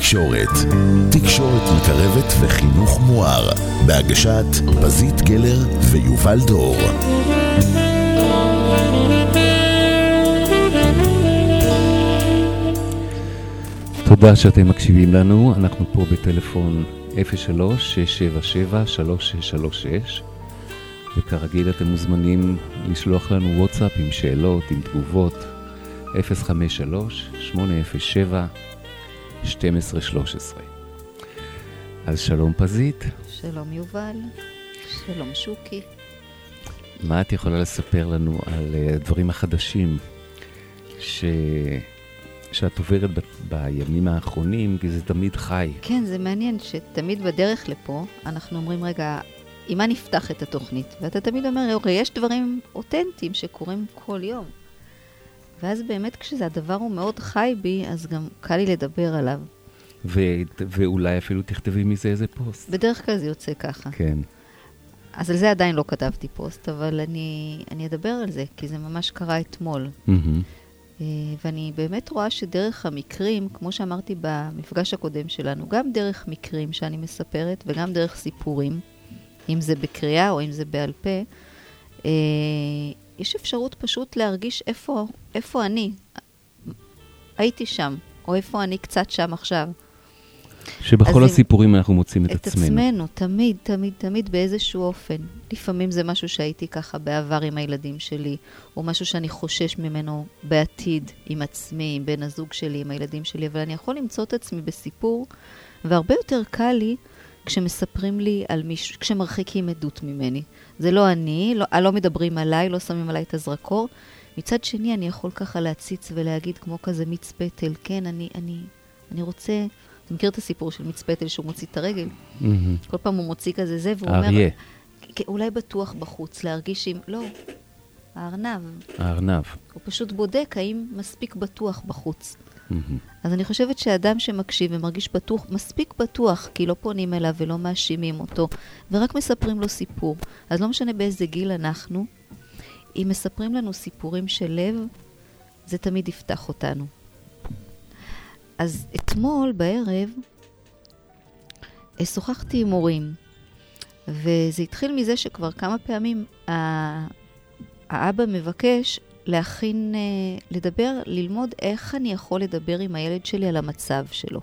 תקשורת. תקשורת מקרבת וחינוך מואר. בהגשת פזית גלר ויובל דור. תודה שאתם מקשיבים לנו, אנחנו פה בטלפון 03-677-3636 וכרגיל אתם מוזמנים לשלוח לנו וואטסאפ עם שאלות, עם תגובות 053-807-1213 אז שלום פזית, שלום יובל, שלום שוקי. מה את יכולה לספר לנו על אה, הדברים החדשים ש... שאת עוברת ב... בימים האחרונים, כי זה תמיד חי. כן, זה מעניין שתמיד בדרך לפה אנחנו אומרים, רגע, עם מה נפתח את התוכנית? ואתה תמיד אומר, אוקיי, יש דברים אותנטיים שקורים כל יום. ואז באמת כשזה הדבר הוא מאוד חי בי, אז גם קל לי לדבר עליו. ו... ואולי אפילו תכתבי מזה איזה פוסט. בדרך כלל זה יוצא ככה. כן. אז על זה עדיין לא כתבתי פוסט, אבל אני, אני אדבר על זה, כי זה ממש קרה אתמול. אה, ואני באמת רואה שדרך המקרים, כמו שאמרתי במפגש הקודם שלנו, גם דרך מקרים שאני מספרת וגם דרך סיפורים, אם זה בקריאה או אם זה בעל פה, אה, יש אפשרות פשוט להרגיש איפה, איפה אני. הייתי שם, או איפה אני קצת שם עכשיו. שבכל הסיפורים אנחנו מוצאים את, את עצמנו, תמיד, תמיד, תמיד באיזשהו אופן. לפעמים זה משהו שהייתי ככה בעבר עם הילדים שלי, או משהו שאני חושש ממנו בעתיד עם עצמי, עם בן הזוג שלי, עם הילדים שלי, אבל אני יכול למצוא את עצמי בסיפור, והרבה יותר קל לי כשמספרים לי על מישהו, כשמרחיקים עדות ממני. זה לא אני, לא, לא מדברים עליי, לא שמים עליי את הזרקור. מצד שני, אני יכול ככה להציץ ולהגיד כמו כזה מיץ פטל, כן, אני, אני, אני רוצה... אתה מכיר את הסיפור של מיץ פטל שהוא מוציא את הרגל? מהמם. כל פעם הוא מוציא כזה זה, והוא אומר... האריה, "כן, אולי בטוח בחוץ, להרגיש אם... לא, הארנב. הארנב. הוא פשוט בודק האם מספיק בטוח בחוץ. מהמם. אז אני חושבת שאדם שמקשיב ומרגיש בטוח, מספיק בטוח, כי לא פונים אליו ולא מאשימים אותו, ורק מספרים לו סיפור. אז לא משנה באיזה גיל אנחנו, אם מספרים לנו סיפורים של לב, זה תמיד יפתח אותנו. אז אתמול בערב אה, שוחחתי עם הורים, וזה התחיל מזה שכבר כמה פעמים ה- האבא מבקש להכין, אה, לדבר, ללמוד איך אני יכול לדבר עם הילד שלי על המצב שלו.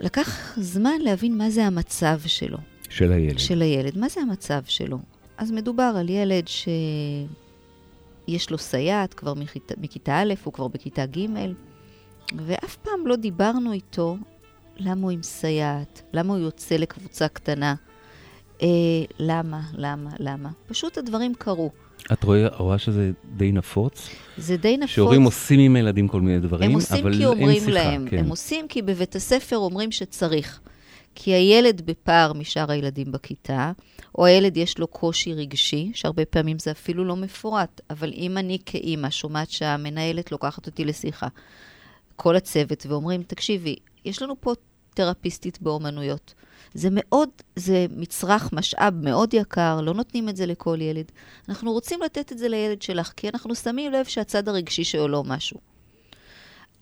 לקח זמן להבין מה זה המצב שלו, של הילד. של הילד. מה זה המצב שלו? אז מדובר על ילד שיש לו סייעת כבר מכיתה, מכיתה א', הוא כבר בכיתה ג', ואף פעם לא דיברנו איתו למה הוא עם סייעת, למה הוא יוצא לקבוצה קטנה, אה, למה, למה, למה. פשוט הדברים קרו. את רואה, רואה שזה די נפוץ? זה די נפוץ. שהורים עושים עם ילדים כל מיני דברים, הם אבל עושים כי אין אומרים שיחה. להם, כן. הם עושים כי בבית הספר אומרים שצריך. כי הילד בפער משאר הילדים בכיתה, או הילד יש לו קושי רגשי, שהרבה פעמים זה אפילו לא מפורט, אבל אם אני כאימא שומעת שהמנהלת לוקחת אותי לשיחה, כל הצוות, ואומרים, תקשיבי, יש לנו פה תרפיסטית באומנויות. זה מאוד, זה מצרך, משאב מאוד יקר, לא נותנים את זה לכל ילד. אנחנו רוצים לתת את זה לילד שלך, כי אנחנו שמים לב שהצד הרגשי שלו לא משהו.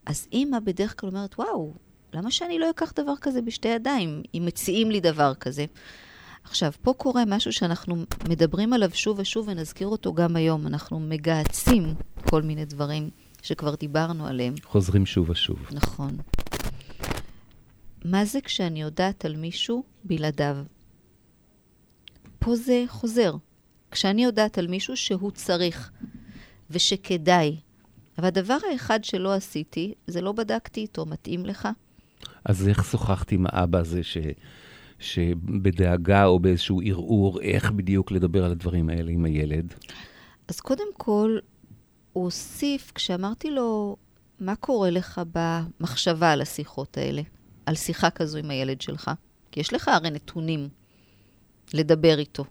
אז אימא בדרך כלל אומרת, וואו, למה שאני לא אקח דבר כזה בשתי ידיים, אם מציעים לי דבר כזה? עכשיו, פה קורה משהו שאנחנו מדברים עליו שוב ושוב, ונזכיר אותו גם היום. אנחנו מגהצים כל מיני דברים שכבר דיברנו עליהם. חוזרים שוב ושוב. נכון. מה זה כשאני יודעת על מישהו בלעדיו? פה זה חוזר. כשאני יודעת על מישהו שהוא צריך ושכדאי. אבל הדבר האחד שלא עשיתי, זה לא בדקתי איתו, מתאים לך? אז איך שוחחת עם האבא הזה ש... שבדאגה או באיזשהו ערעור, איך בדיוק לדבר על הדברים האלה עם הילד? אז קודם כל, הוא הוסיף, כשאמרתי לו, מה קורה לך במחשבה על השיחות האלה? על שיחה כזו עם הילד שלך? כי יש לך הרי נתונים לדבר איתו.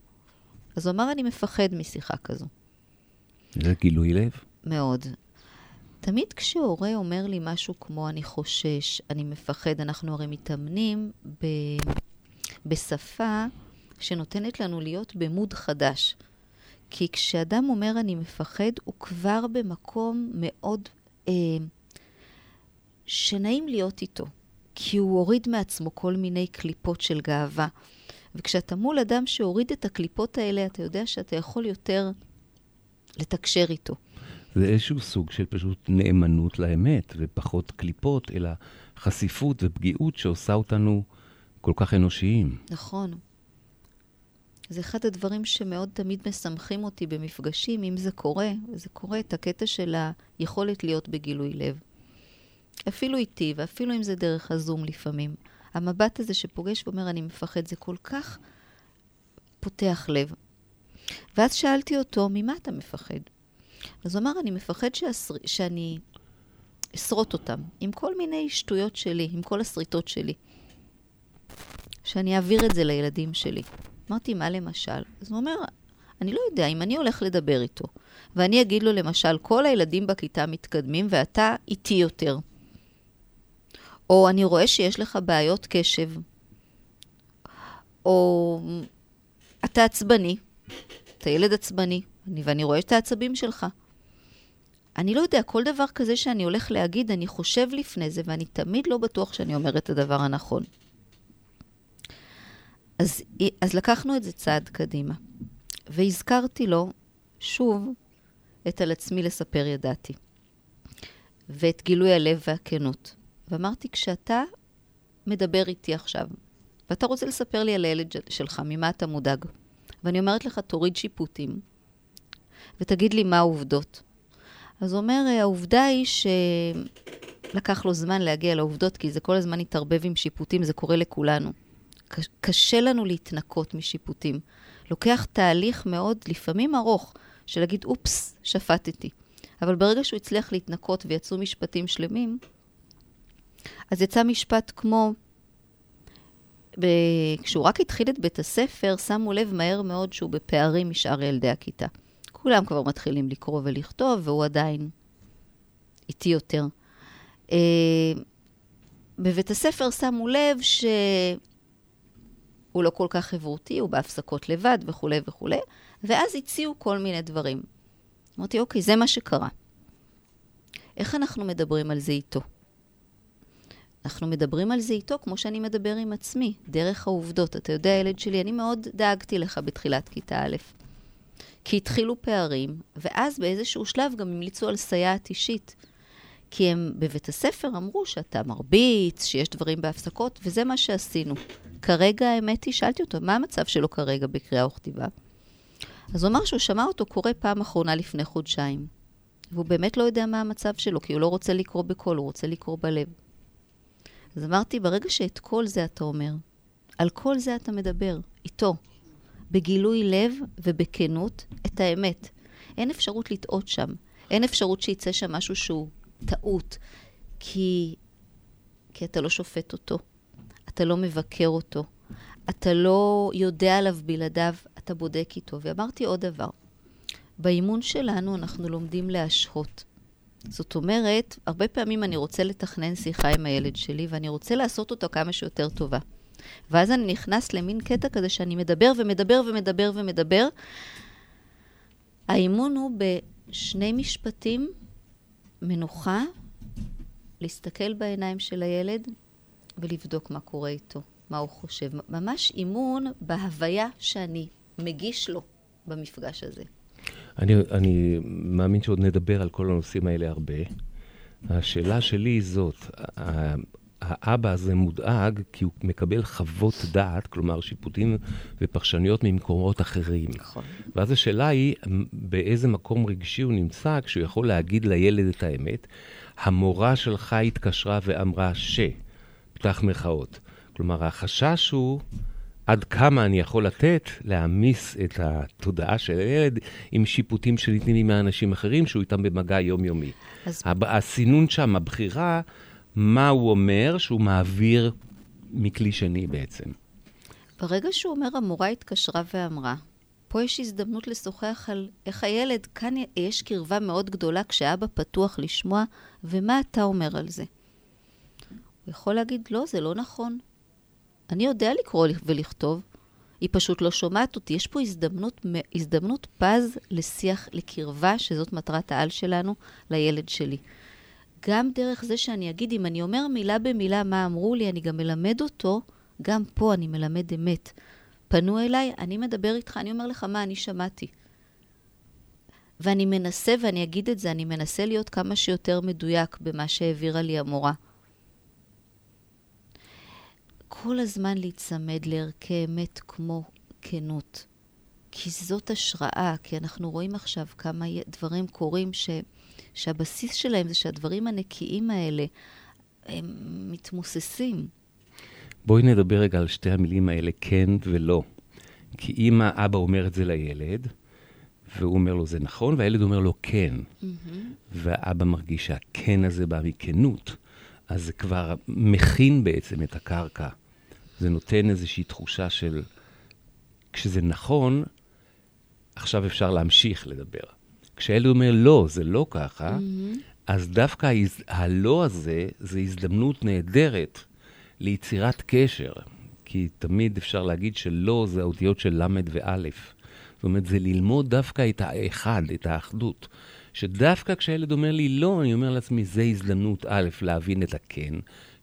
אז הוא אמר, אני מפחד משיחה כזו. זה גילוי לב? מאוד. תמיד כשהורה אומר לי משהו כמו אני חושש, אני מפחד, אנחנו הרי מתאמנים ב... בשפה שנותנת לנו להיות במוד חדש. כי כשאדם אומר אני מפחד, הוא כבר במקום מאוד אה, שנעים להיות איתו. כי הוא הוריד מעצמו כל מיני קליפות של גאווה. וכשאתה מול אדם שהוריד את הקליפות האלה, אתה יודע שאתה יכול יותר לתקשר איתו. זה איזשהו סוג של פשוט נאמנות לאמת, ופחות קליפות, אלא חשיפות ופגיעות שעושה אותנו כל כך אנושיים. נכון. זה אחד הדברים שמאוד תמיד משמחים אותי במפגשים, אם זה קורה, וזה קורה, את הקטע של היכולת להיות בגילוי לב. אפילו איתי, ואפילו אם זה דרך הזום לפעמים. המבט הזה שפוגש ואומר, אני מפחד, זה כל כך פותח לב. ואז שאלתי אותו, ממה אתה מפחד? אז הוא אמר, אני מפחד שאסר... שאני אשרוט אותם, עם כל מיני שטויות שלי, עם כל השריטות שלי. שאני אעביר את זה לילדים שלי. אמרתי, מה למשל? אז הוא אומר, אני לא יודע, אם אני הולך לדבר איתו, ואני אגיד לו, למשל, כל הילדים בכיתה מתקדמים ואתה איטי יותר. או אני רואה שיש לך בעיות קשב, או אתה עצבני, אתה ילד עצבני, אני, ואני רואה את העצבים שלך. אני לא יודע, כל דבר כזה שאני הולך להגיד, אני חושב לפני זה, ואני תמיד לא בטוח שאני אומר את הדבר הנכון. אז, אז לקחנו את זה צעד קדימה, והזכרתי לו שוב את על עצמי לספר ידעתי, ואת גילוי הלב והכנות. ואמרתי, כשאתה מדבר איתי עכשיו, ואתה רוצה לספר לי על הילד שלך, ממה אתה מודאג, ואני אומרת לך, תוריד שיפוטים, ותגיד לי מה העובדות. אז הוא אומר, העובדה היא שלקח לו זמן להגיע לעובדות, כי זה כל הזמן התערבב עם שיפוטים, זה קורה לכולנו. קשה לנו להתנקות משיפוטים. לוקח תהליך מאוד, לפעמים ארוך, של להגיד, אופס, שפטתי. אבל ברגע שהוא הצליח להתנקות ויצאו משפטים שלמים, אז יצא משפט כמו, ב... כשהוא רק התחיל את בית הספר, שמו לב מהר מאוד שהוא בפערים משאר ילדי הכיתה. כולם כבר מתחילים לקרוא ולכתוב, והוא עדיין איטי יותר. אה, בבית הספר שמו לב שהוא לא כל כך חברותי, הוא בהפסקות לבד וכולי וכולי, ואז הציעו כל מיני דברים. אמרתי, אוקיי, זה מה שקרה. איך אנחנו מדברים על זה איתו? אנחנו מדברים על זה איתו כמו שאני מדבר עם עצמי, דרך העובדות. אתה יודע, ילד שלי, אני מאוד דאגתי לך בתחילת כיתה א', כי התחילו פערים, ואז באיזשהו שלב גם המליצו על סייעת אישית. כי הם בבית הספר אמרו שאתה מרביץ, שיש דברים בהפסקות, וזה מה שעשינו. כרגע, האמת היא, שאלתי אותו, מה המצב שלו כרגע בקריאה וכתיבה? אז הוא אמר שהוא שמע אותו קורא פעם אחרונה לפני חודשיים. והוא באמת לא יודע מה המצב שלו, כי הוא לא רוצה לקרוא בקול, הוא רוצה לקרוא בלב. אז אמרתי, ברגע שאת כל זה אתה אומר, על כל זה אתה מדבר, איתו, בגילוי לב ובכנות, את האמת. אין אפשרות לטעות שם. אין אפשרות שיצא שם משהו שהוא טעות, כי, כי אתה לא שופט אותו, אתה לא מבקר אותו, אתה לא יודע עליו בלעדיו, אתה בודק איתו. ואמרתי עוד דבר, באימון שלנו אנחנו לומדים להשהות. זאת אומרת, הרבה פעמים אני רוצה לתכנן שיחה עם הילד שלי, ואני רוצה לעשות אותו כמה שיותר טובה. ואז אני נכנס למין קטע כזה שאני מדבר ומדבר ומדבר ומדבר. האימון הוא בשני משפטים, מנוחה, להסתכל בעיניים של הילד ולבדוק מה קורה איתו, מה הוא חושב. ממש אימון בהוויה שאני מגיש לו במפגש הזה. אני, אני מאמין שעוד נדבר על כל הנושאים האלה הרבה. השאלה שלי היא זאת, האבא הזה מודאג כי הוא מקבל חוות דעת, כלומר שיפוטים ופרשנויות ממקומות אחרים. נכון. ואז השאלה היא, באיזה מקום רגשי הוא נמצא כשהוא יכול להגיד לילד את האמת. המורה שלך התקשרה ואמרה ש... פתח מירכאות. כלומר, החשש הוא עד כמה אני יכול לתת להעמיס את התודעה של הילד עם שיפוטים שניתנים מאנשים אחרים שהוא איתם במגע יומיומי. אז- הסינון שם, הבחירה, מה הוא אומר שהוא מעביר מכלי שני בעצם. ברגע שהוא אומר, המורה התקשרה ואמרה, פה יש הזדמנות לשוחח על איך הילד, כאן יש קרבה מאוד גדולה כשאבא פתוח לשמוע, ומה אתה אומר על זה? הוא יכול להגיד, לא, זה לא נכון. אני יודע לקרוא ולכתוב, היא פשוט לא שומעת אותי. יש פה הזדמנות, הזדמנות פז לשיח, לקרבה, שזאת מטרת העל שלנו, לילד שלי. גם דרך זה שאני אגיד, אם אני אומר מילה במילה מה אמרו לי, אני גם מלמד אותו, גם פה אני מלמד אמת. פנו אליי, אני מדבר איתך, אני אומר לך מה אני שמעתי. ואני מנסה, ואני אגיד את זה, אני מנסה להיות כמה שיותר מדויק במה שהעבירה לי המורה. כל הזמן להיצמד לערכי אמת כמו כנות. כי זאת השראה, כי אנחנו רואים עכשיו כמה דברים קורים ש, שהבסיס שלהם זה שהדברים הנקיים האלה, הם מתמוססים. בואי נדבר רגע על שתי המילים האלה, כן ולא. כי אם האבא אומר את זה לילד, והוא אומר לו זה נכון, והילד אומר לו כן, והאבא מרגיש שהכן הזה בא מכנות, אז זה כבר מכין בעצם את הקרקע. זה נותן איזושהי תחושה של, כשזה נכון, עכשיו אפשר להמשיך לדבר. כשהילד אומר לא, זה לא ככה, אז דווקא ההז- הלא הזה, זה הזדמנות נהדרת ליצירת קשר. כי תמיד אפשר להגיד שלא זה האותיות של ל' וא'. זאת אומרת, זה ללמוד דווקא את האחד, את האחדות. שדווקא כשהילד אומר לי לא, אני אומר לעצמי, זה הזדמנות א', להבין את הכן,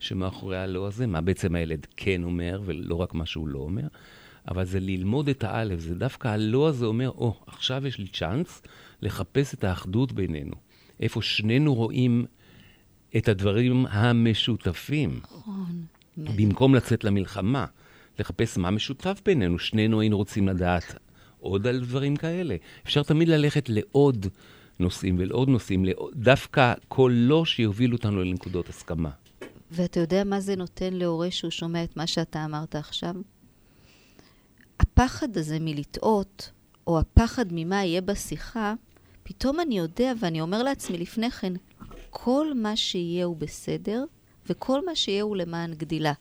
שמאחורי הלא הזה, מה בעצם הילד כן אומר, ולא רק מה שהוא לא אומר, אבל זה ללמוד את האלף, זה דווקא הלא הזה אומר, או, oh, עכשיו יש לי צ'אנס לחפש את האחדות בינינו. איפה שנינו רואים את הדברים המשותפים. נכון. במקום לצאת למלחמה, לחפש מה משותף בינינו. שנינו היינו רוצים לדעת עוד על דברים כאלה. אפשר תמיד ללכת לעוד נושאים ולעוד נושאים, דווקא כל לא שיובילו אותנו לנקודות הסכמה. ואתה יודע מה זה נותן להורה שהוא שומע את מה שאתה אמרת עכשיו? הפחד הזה מלטעות, או הפחד ממה יהיה בשיחה, פתאום אני יודע ואני אומר לעצמי לפני כן, כל מה שיהיה הוא בסדר, וכל מה שיהיה הוא למען גדילה.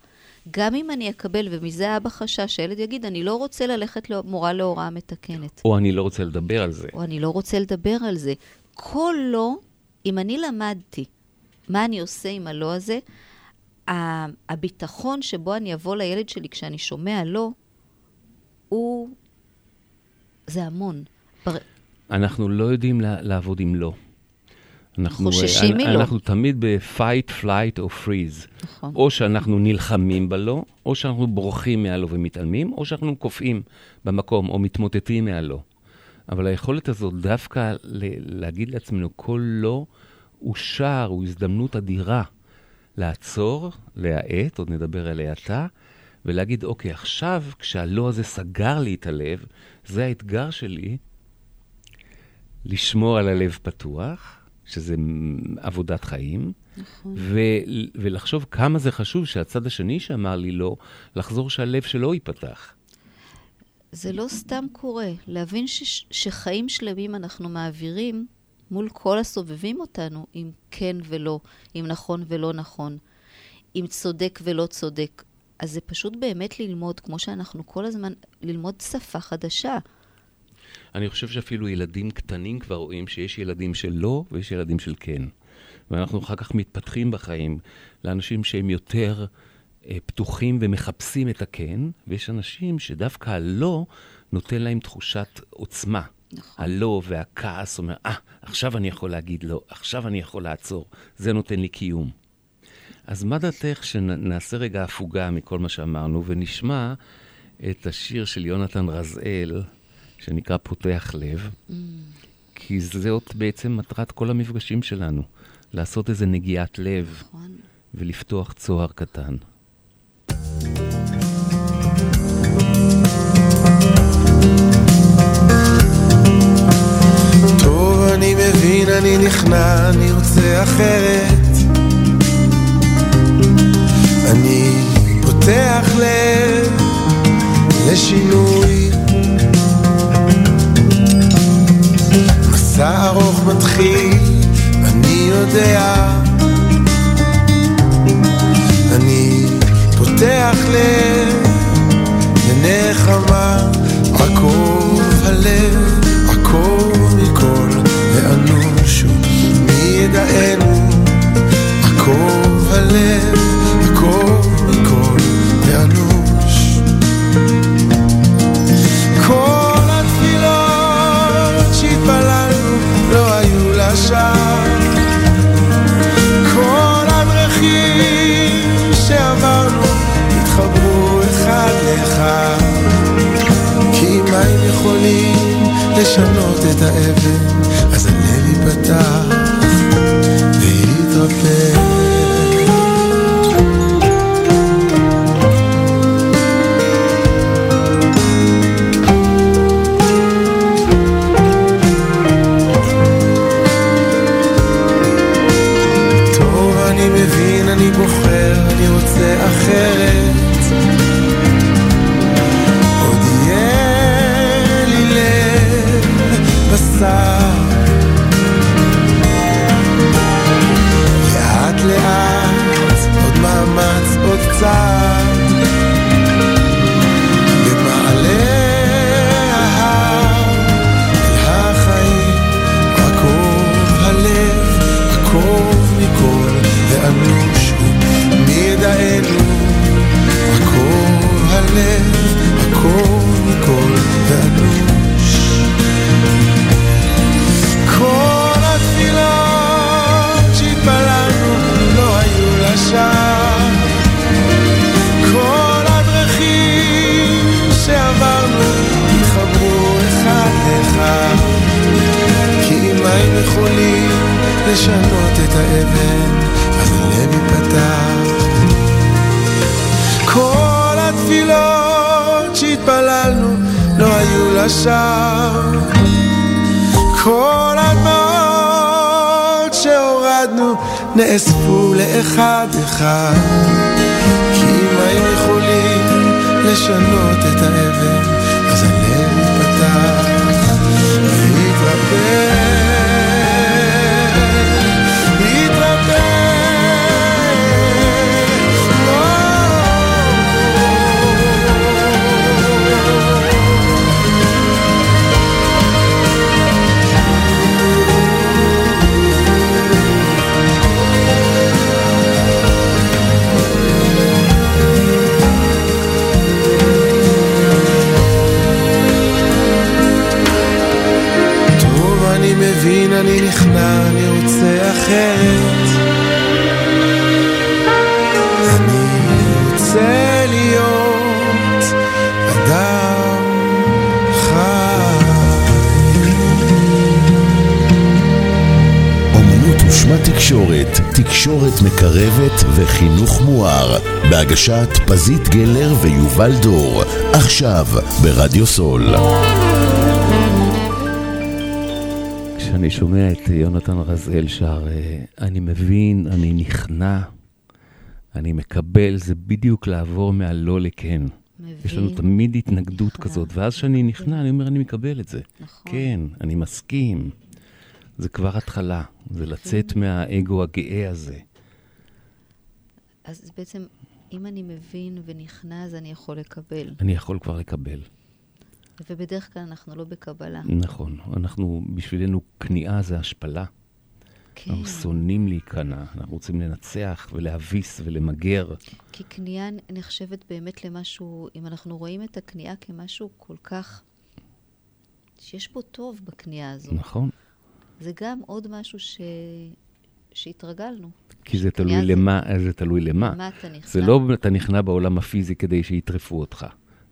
גם אם אני אקבל, ומזה אבא חשש, שהילד יגיד, אני לא רוצה ללכת למורה להוראה מתקנת. או אני לא רוצה לדבר על זה. או אני לא רוצה לדבר על זה. כל לא, אם אני למדתי מה אני עושה עם הלא הזה, הביטחון שבו אני אבוא לילד שלי כשאני שומע לא, הוא... זה המון. אנחנו לא יודעים לעבוד עם לא. אנחנו, חוששים אה, לא. מלא. אנחנו תמיד ב-fight, flight או freeze. נכון. או שאנחנו נלחמים בלא, או שאנחנו בורחים מהלא ומתעלמים, או שאנחנו קופאים במקום, או מתמוטטים מהלא. אבל היכולת הזאת דווקא להגיד לעצמנו, כל לא הוא שער, הוא הזדמנות אדירה לעצור, להאט, עוד נדבר עליה עתה, ולהגיד, אוקיי, עכשיו, כשהלא הזה סגר לי את הלב, זה האתגר שלי, לשמור על הלב פתוח, שזה עבודת חיים, נכון. ו- ולחשוב כמה זה חשוב שהצד השני שאמר לי לא, לחזור שהלב שלו ייפתח. זה לא סתם קורה. להבין ש, שחיים שלמים אנחנו מעבירים מול כל הסובבים אותנו, אם כן ולא, אם נכון ולא נכון, אם צודק ולא צודק. אז זה פשוט באמת ללמוד, כמו שאנחנו כל הזמן, ללמוד שפה חדשה. אני חושב שאפילו ילדים קטנים כבר רואים שיש ילדים של לא ויש ילדים של כן. ואנחנו אחר כך מתפתחים בחיים לאנשים שהם יותר אה, פתוחים ומחפשים את הכן, ויש אנשים שדווקא הלא נותן להם תחושת עוצמה. נכון. הלא והכעס אומר, אה, ah, עכשיו אני יכול להגיד לא, עכשיו אני יכול לעצור, זה נותן לי קיום. אז מה דעתך שנעשה רגע הפוגה מכל מה שאמרנו ונשמע את השיר של יונתן רזאל, שנקרא פותח לב, Mm. כי זאת בעצם מטרת כל המפגשים שלנו, לעשות איזה נגיעת לב נכון. ולפתוח צוהר קטן. טוב, אני מבין, אני נכנע, אני רוצה אחרת. אני פותח לב לשינוי. מסע ארוך מתחיל, אני יודע. אני פותח לב לנחמה, עקוב הלב, עקוב מכל ואנושו, מי ידענו, לשנות את האבן אז הלב ייפתח ויתרפא לא יכולים לשנות את האבן, אז הלב ייפתח. לשווא. כל הדמעות שהורדנו נאספו לאחד אחד. כי אם הם יכולים לשנות את האבן, בהגשת פזית גלר ויובל דור, עכשיו ברדיו סול. כשאני שומע את יונתן רזאל שר, אה, אני מבין, אני נכנע, אני מקבל, זה בדיוק לעבור מהלא לכן. יש לנו מבין. תמיד התנגדות נכנע. כזאת, ואז כשאני נכנע, אני אומר, אני מקבל את זה. נכון. כן, אני מסכים. זה כבר התחלה, זה לצאת מהאגו הגאה הזה. אז בעצם, אם אני מבין ונכנע, אז אני יכול לקבל. אני יכול כבר לקבל. ובדרך כלל אנחנו לא בקבלה. נכון, אנחנו, בשבילנו, כניעה זה השפלה. כן, אנחנו שונאים להיכנע, אנחנו רוצים לנצח ולהביס ולמגר. כי כניעה נחשבת באמת למשהו, אם אנחנו רואים את הכניעה כמשהו כל כך, שיש בו טוב בכניעה הזו. נכון? זה גם עוד משהו ש... שהתרגלנו. כי זה תלוי זה- למה, זה תלוי למה. מה אתה נכנע? זה לא אתה נכנע בעולם הפיזי כדי שיטרפו אותך.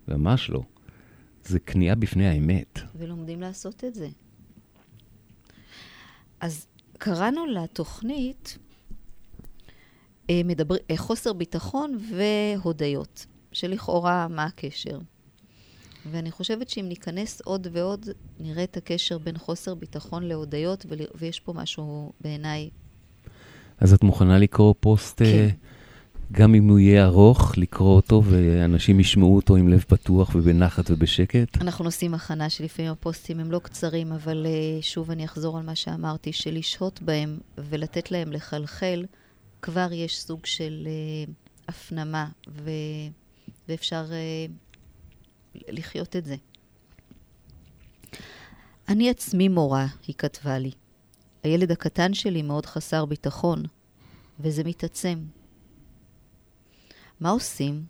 ממש לא. זה כניעה בפני האמת. ולומדים לעשות את זה. אז קראנו לתוכנית אה, מדבר, אה, חוסר ביטחון והודיות, שלכאורה מה הקשר? ואני חושבת שאם ניכנס עוד ועוד, נראה את הקשר בין חוסר ביטחון להודיות, ול- ויש פה משהו בעיניי אז את מוכנה לקרוא פוסט, אה, גם אם הוא יהיה ארוך, לקרוא אותו ואנשים ישמעו אותו עם לב פתוח ובנחת ובשקט? אנחנו עושים הכנה שלפעמים הפוסטים הם לא קצרים, אבל uh, שוב אני אחזור על מה שאמרתי, שלשהות בהם ולתת להם לחלחל, כבר יש סוג של uh, הפנמה, ו... ואפשר לחיות את זה. אני עצמי מורה, היא כתבה לי. הילד הקטן שלי מאוד חסר ביטחון, וזה מתעצם. מה עושים?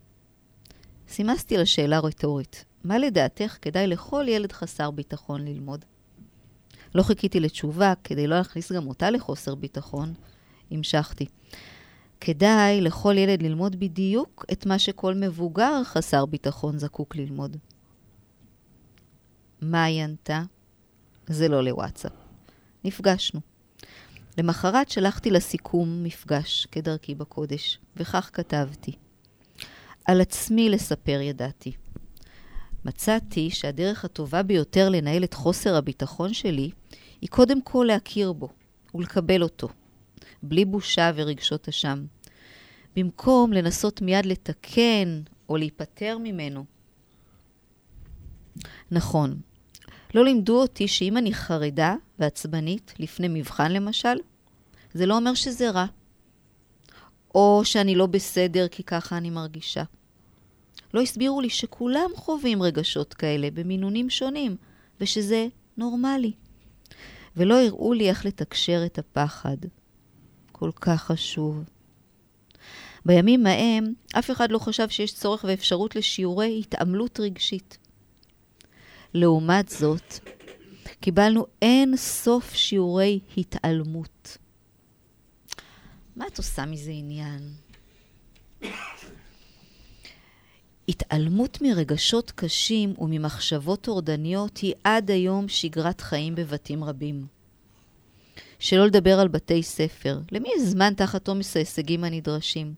סימסתי לה שאלה רטורית. מה לדעתך כדאי לכל ילד חסר ביטחון ללמוד? לא חיכיתי לתשובה כדי לא להכניס גם אותה לחוסר ביטחון. המשכתי. כדאי לכל ילד ללמוד בדיוק את מה שכל מבוגר חסר ביטחון זקוק ללמוד. מה היא ענתה? זה לא לוואטסאפ. נפגשנו. למחרת שלחתי לה סיכום מפגש, כדרכי בקודש, וכך כתבתי: על עצמי לספר ידעתי. מצאתי שהדרך הטובה ביותר לנהל את חוסר הביטחון שלי היא קודם כל להכיר בו ולקבל אותו, בלי בושה ורגשות אשם. במקום לנסות מיד לתקן או להיפטר ממנו. נכון, לא לימדו אותי שאם אני חרדה ועצבנית, לפני מבחן למשל, זה לא אומר שזה רע. או שאני לא בסדר כי ככה אני מרגישה. לא הסבירו לי שכולם חווים רגשות כאלה במינונים שונים, ושזה נורמלי. ולא הראו לי איך לתקשר את הפחד. כל כך חשוב. בימים ההם, אף אחד לא חשב שיש צורך ואפשרות לשיעורי התעמלות רגשית. לעומת זאת, קיבלנו אין סוף שיעורי התעלמות. מה את עושה מזה עניין? התעלמות מרגשות קשים וממחשבות טורדניות היא עד היום שגרת חיים בבתים רבים. שלא לדבר על בתי ספר, למי יש זמן תחת עומס ההישגים הנדרשים?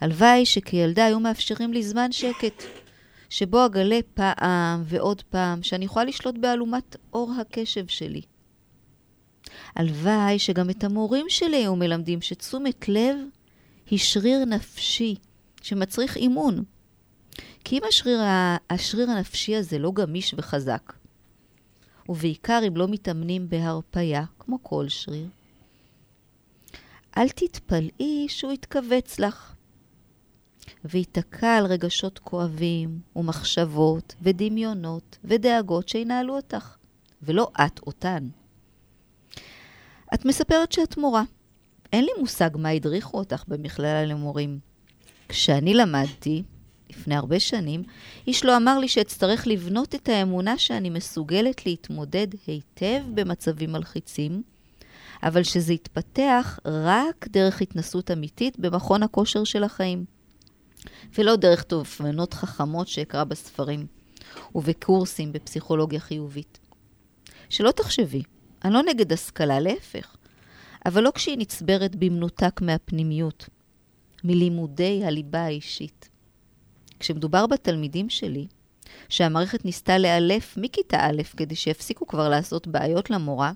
הלוואי שכילדה היו מאפשרים לי זמן שקט, שבו אגלה פעם ועוד פעם שאני יכולה לשלוט באלומת אור הקשב שלי. הלוואי שגם את המורים שלי היו מלמדים שתשומת לב היא שריר נפשי שמצריך אימון. כי אם השריר, השריר הנפשי הזה לא גמיש וחזק, ובעיקר אם לא מתאמנים בהרפייה, כמו כל שריר, אל תתפלאי שהוא יתכווץ לך, וייתקע על רגשות כואבים, ומחשבות, ודמיונות, ודאגות שינהלו אותך, ולא את אותן. את מספרת שאת מורה. אין לי מושג מה הדריכו אותך במכללה למורים. כשאני למדתי, לפני הרבה שנים, איש לא אמר לי שאצטרך לבנות את האמונה שאני מסוגלת להתמודד היטב במצבים מלחיצים, אבל שזה יתפתח רק דרך התנסות אמיתית במכון הכושר של החיים, ולא דרך תובנות חכמות שאקרא בספרים ובקורסים בפסיכולוגיה חיובית. שלא תחשבי, אני לא נגד השכלה, להפך, אבל לא כשהיא נצברת במנותק מהפנימיות, מלימודי הליבה האישית. כשמדובר בתלמידים שלי, שהמערכת ניסתה לאלף מכיתה א' כדי שיפסיקו כבר לעשות בעיות למורה,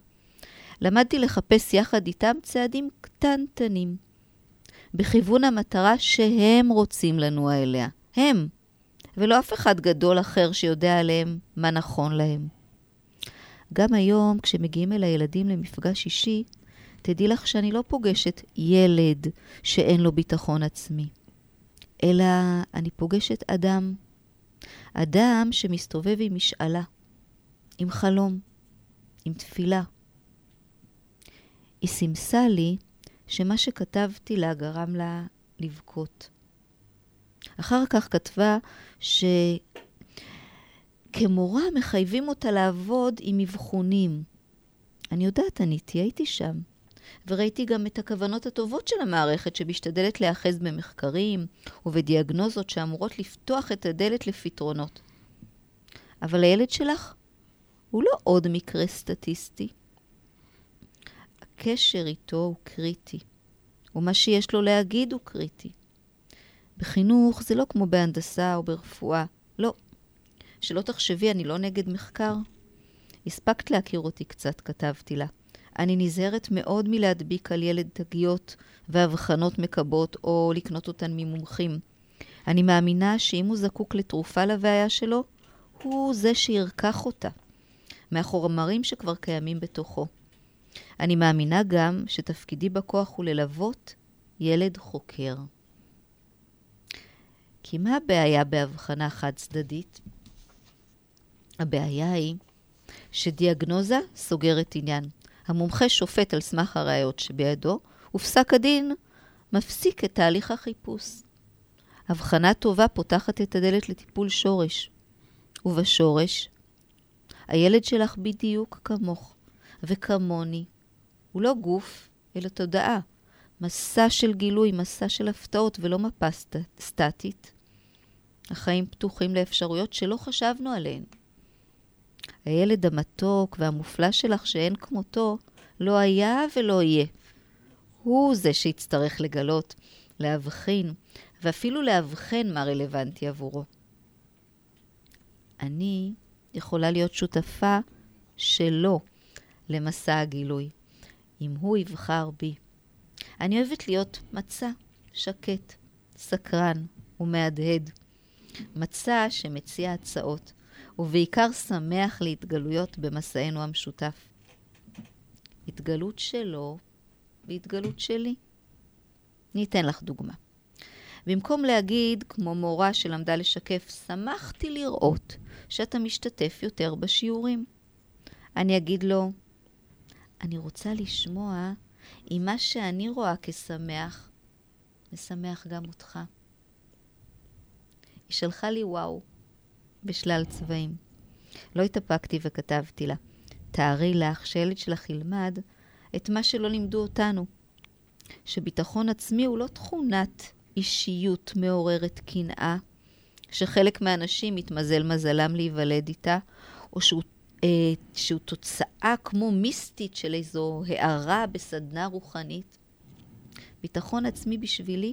למדתי לחפש יחד איתם צעדים קטנטנים, בכיוון המטרה שהם רוצים לנוע אליה. הם. ולא אף אחד גדול אחר שיודע עליהם מה נכון להם. גם היום, כשמגיעים אל הילדים למפגש אישי, תדעי לך שאני לא פוגשת ילד שאין לו ביטחון עצמי, אלא אני פוגשת אדם. אדם שמסתובב עם משאלה, עם חלום, עם תפילה. היא סימסה לי שמה שכתבתי לה גרם לה לבכות. אחר כך כתבה שכמורה מחייבים אותה לעבוד עם אבחונים. אני יודעת, עניתי, הייתי שם. וראיתי גם את הכוונות הטובות של המערכת שמשתדלת להיאחז במחקרים ובדיאגנוזות שאמורות לפתוח את הדלת לפתרונות. אבל הילד שלך הוא לא עוד מקרה סטטיסטי. הקשר איתו הוא קריטי, ומה שיש לו להגיד הוא קריטי. בחינוך זה לא כמו בהנדסה או ברפואה, לא. שלא תחשבי, אני לא נגד מחקר. הספקת להכיר אותי קצת, כתבתי לה. אני נזהרת מאוד מלהדביק על ילד תגיות ואבחנות מקבות או לקנות אותן ממומחים. אני מאמינה שאם הוא זקוק לתרופה לבעיה שלו, הוא זה שירקח אותה, מהחומרים שכבר קיימים בתוכו. אני מאמינה גם שתפקידי בכוח הוא ללוות ילד חוקר. כי מה הבעיה בהבחנה חד-צדדית? הבעיה היא שדיאגנוזה סוגרת עניין. המומחה שופט על סמך הראיות שבידו, ופסק הדין מפסיק את תהליך החיפוש. הבחנה טובה פותחת את הדלת לטיפול שורש. ובשורש, הילד שלך בדיוק כמוך וכמוני. הוא לא גוף, אלא תודעה. מסע של גילוי, מסע של הפתעות ולא מפה סט... סטטית. החיים פתוחים לאפשרויות שלא חשבנו עליהן. הילד המתוק והמופלא שלך שאין כמותו, לא היה ולא יהיה. הוא זה שיצטרך לגלות, להבחין, ואפילו לאבחן מה רלוונטי עבורו. אני יכולה להיות שותפה שלו למסע הגילוי, אם הוא יבחר בי. אני אוהבת להיות מצע שקט, סקרן ומהדהד. מצע שמציע הצעות, ובעיקר שמח להתגלויות במסענו המשותף. התגלות שלו והתגלות שלי. אני אתן לך דוגמה. במקום להגיד, כמו מורה שלמדה לשקף, שמחתי לראות שאתה משתתף יותר בשיעורים. אני אגיד לו, אני רוצה לשמוע אם מה שאני רואה כשמח, משמח גם אותך. היא שלחה לי וואו בשלל צבעים. לא התאפקתי וכתבתי לה, תארי לך שילד שלך ילמד את מה שלא לימדו אותנו, שביטחון עצמי הוא לא תכונת אישיות מעוררת קנאה, שחלק מהאנשים מתמזל מזלם להיוולד איתה, או שהוא, אה, שהוא תוצאה כמו מיסטית של איזו הערה בסדנה רוחנית. ביטחון עצמי בשבילי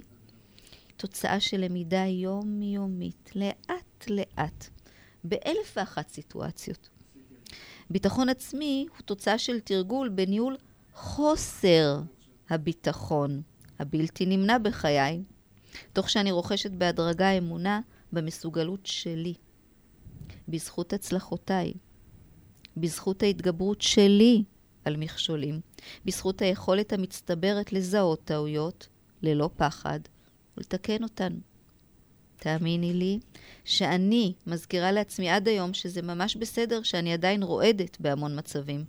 תוצאה של למידה יומיומית, לאט-לאט, באלף ואחת סיטואציות. ביטחון עצמי הוא תוצאה של תרגול בניהול חוסר הביטחון הבלתי נמנע בחיי, תוך שאני רוכשת בהדרגה אמונה במסוגלות שלי, בזכות הצלחותיי, בזכות ההתגברות שלי על מכשולים, בזכות היכולת המצטברת לזהות טעויות ללא פחד ולתקן אותן. תאמיני לי שאני מזכירה לעצמי עד היום שזה ממש בסדר שאני עדיין רועדת בהמון מצבים.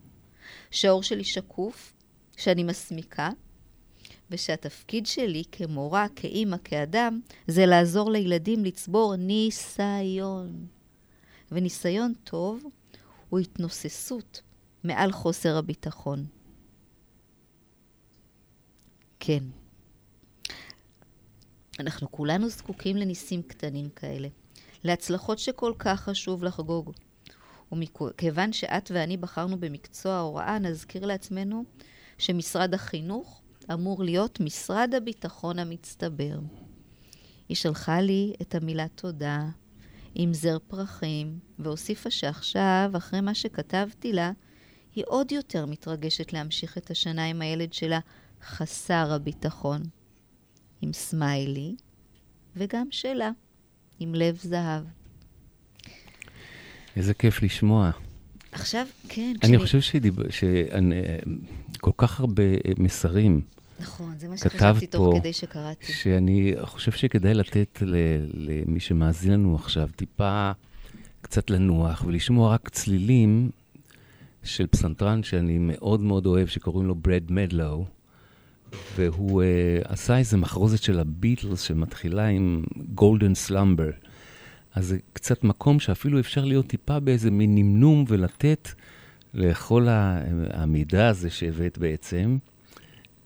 שהאור שלי שקוף, שאני מסמיקה, ושהתפקיד שלי כמורה, כאימא, כאדם, זה לעזור לילדים לצבור ניסיון. וניסיון טוב הוא התנוססות מעל חוסר הביטחון. כן. אנחנו כולנו זקוקים לניסים קטנים כאלה, להצלחות שכל כך חשוב לחגוג. ומכיוון שאת ואני בחרנו במקצוע ההוראה, נזכיר לעצמנו שמשרד החינוך אמור להיות משרד הביטחון המצטבר. היא שלחה לי את המילה תודה עם זר פרחים, והוסיפה שעכשיו, אחרי מה שכתבתי לה, היא עוד יותר מתרגשת להמשיך את השנה עם הילד שלה חסר הביטחון. עם סמיילי, וגם שלה, עם לב זהב. איזה כיף לשמוע. עכשיו, כן, אני חושב שכל כך הרבה מסרים נכון, זה מה שחשבתי תוך פה כדי שקראתי. שאני חושב שכדאי לתת למי שמאזין לנו עכשיו טיפה קצת לנוח ולשמוע רק צלילים של פסנתרן שאני מאוד מאוד אוהב, שקוראים לו ברד מדלו, והוא uh, עשה איזה מחרוזת של הביטלס שמתחילה עם גולדן סלמבר. אז זה קצת מקום שאפילו אפשר להיות טיפה באיזה מין נמנום ולתת לכל המידע הזה שהבאת בעצם.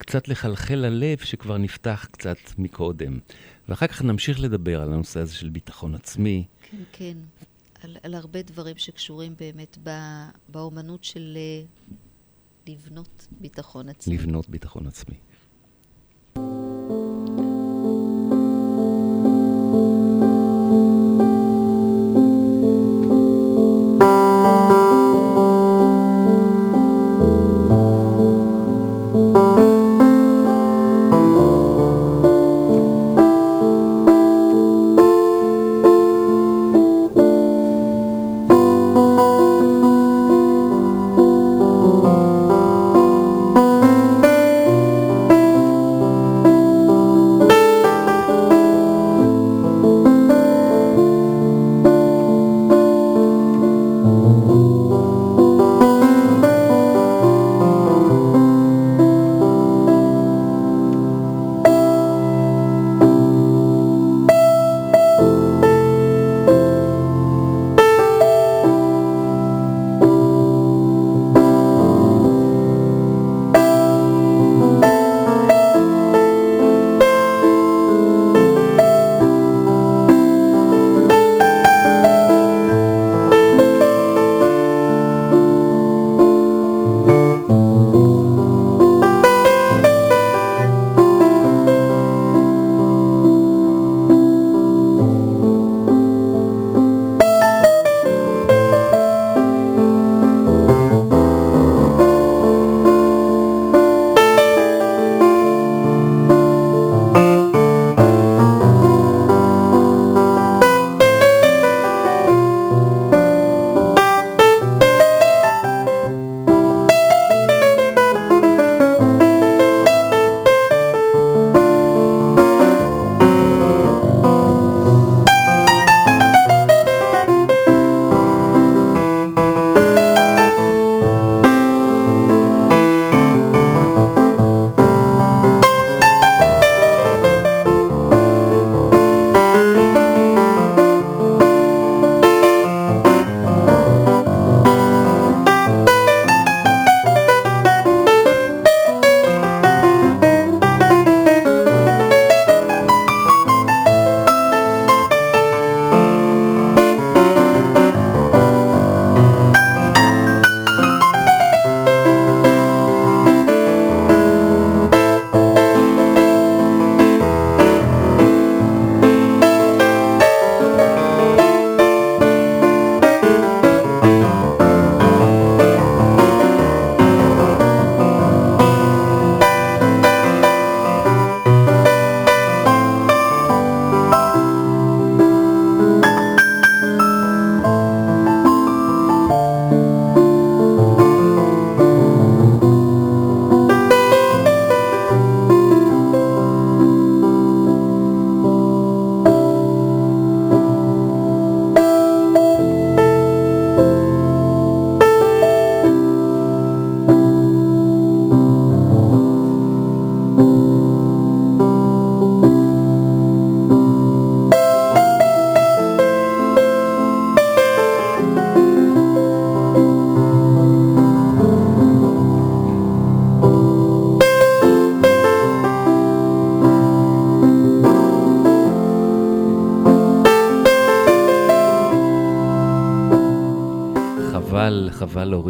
קצת לחלחל ללב שכבר נפתח קצת מקודם. ואחר כך נמשיך לדבר על הנושא הזה של ביטחון עצמי. כן, כן. על, על הרבה דברים שקשורים באמת ב, באומנות של אה, לבנות ביטחון עצמי. לבנות ביטחון עצמי.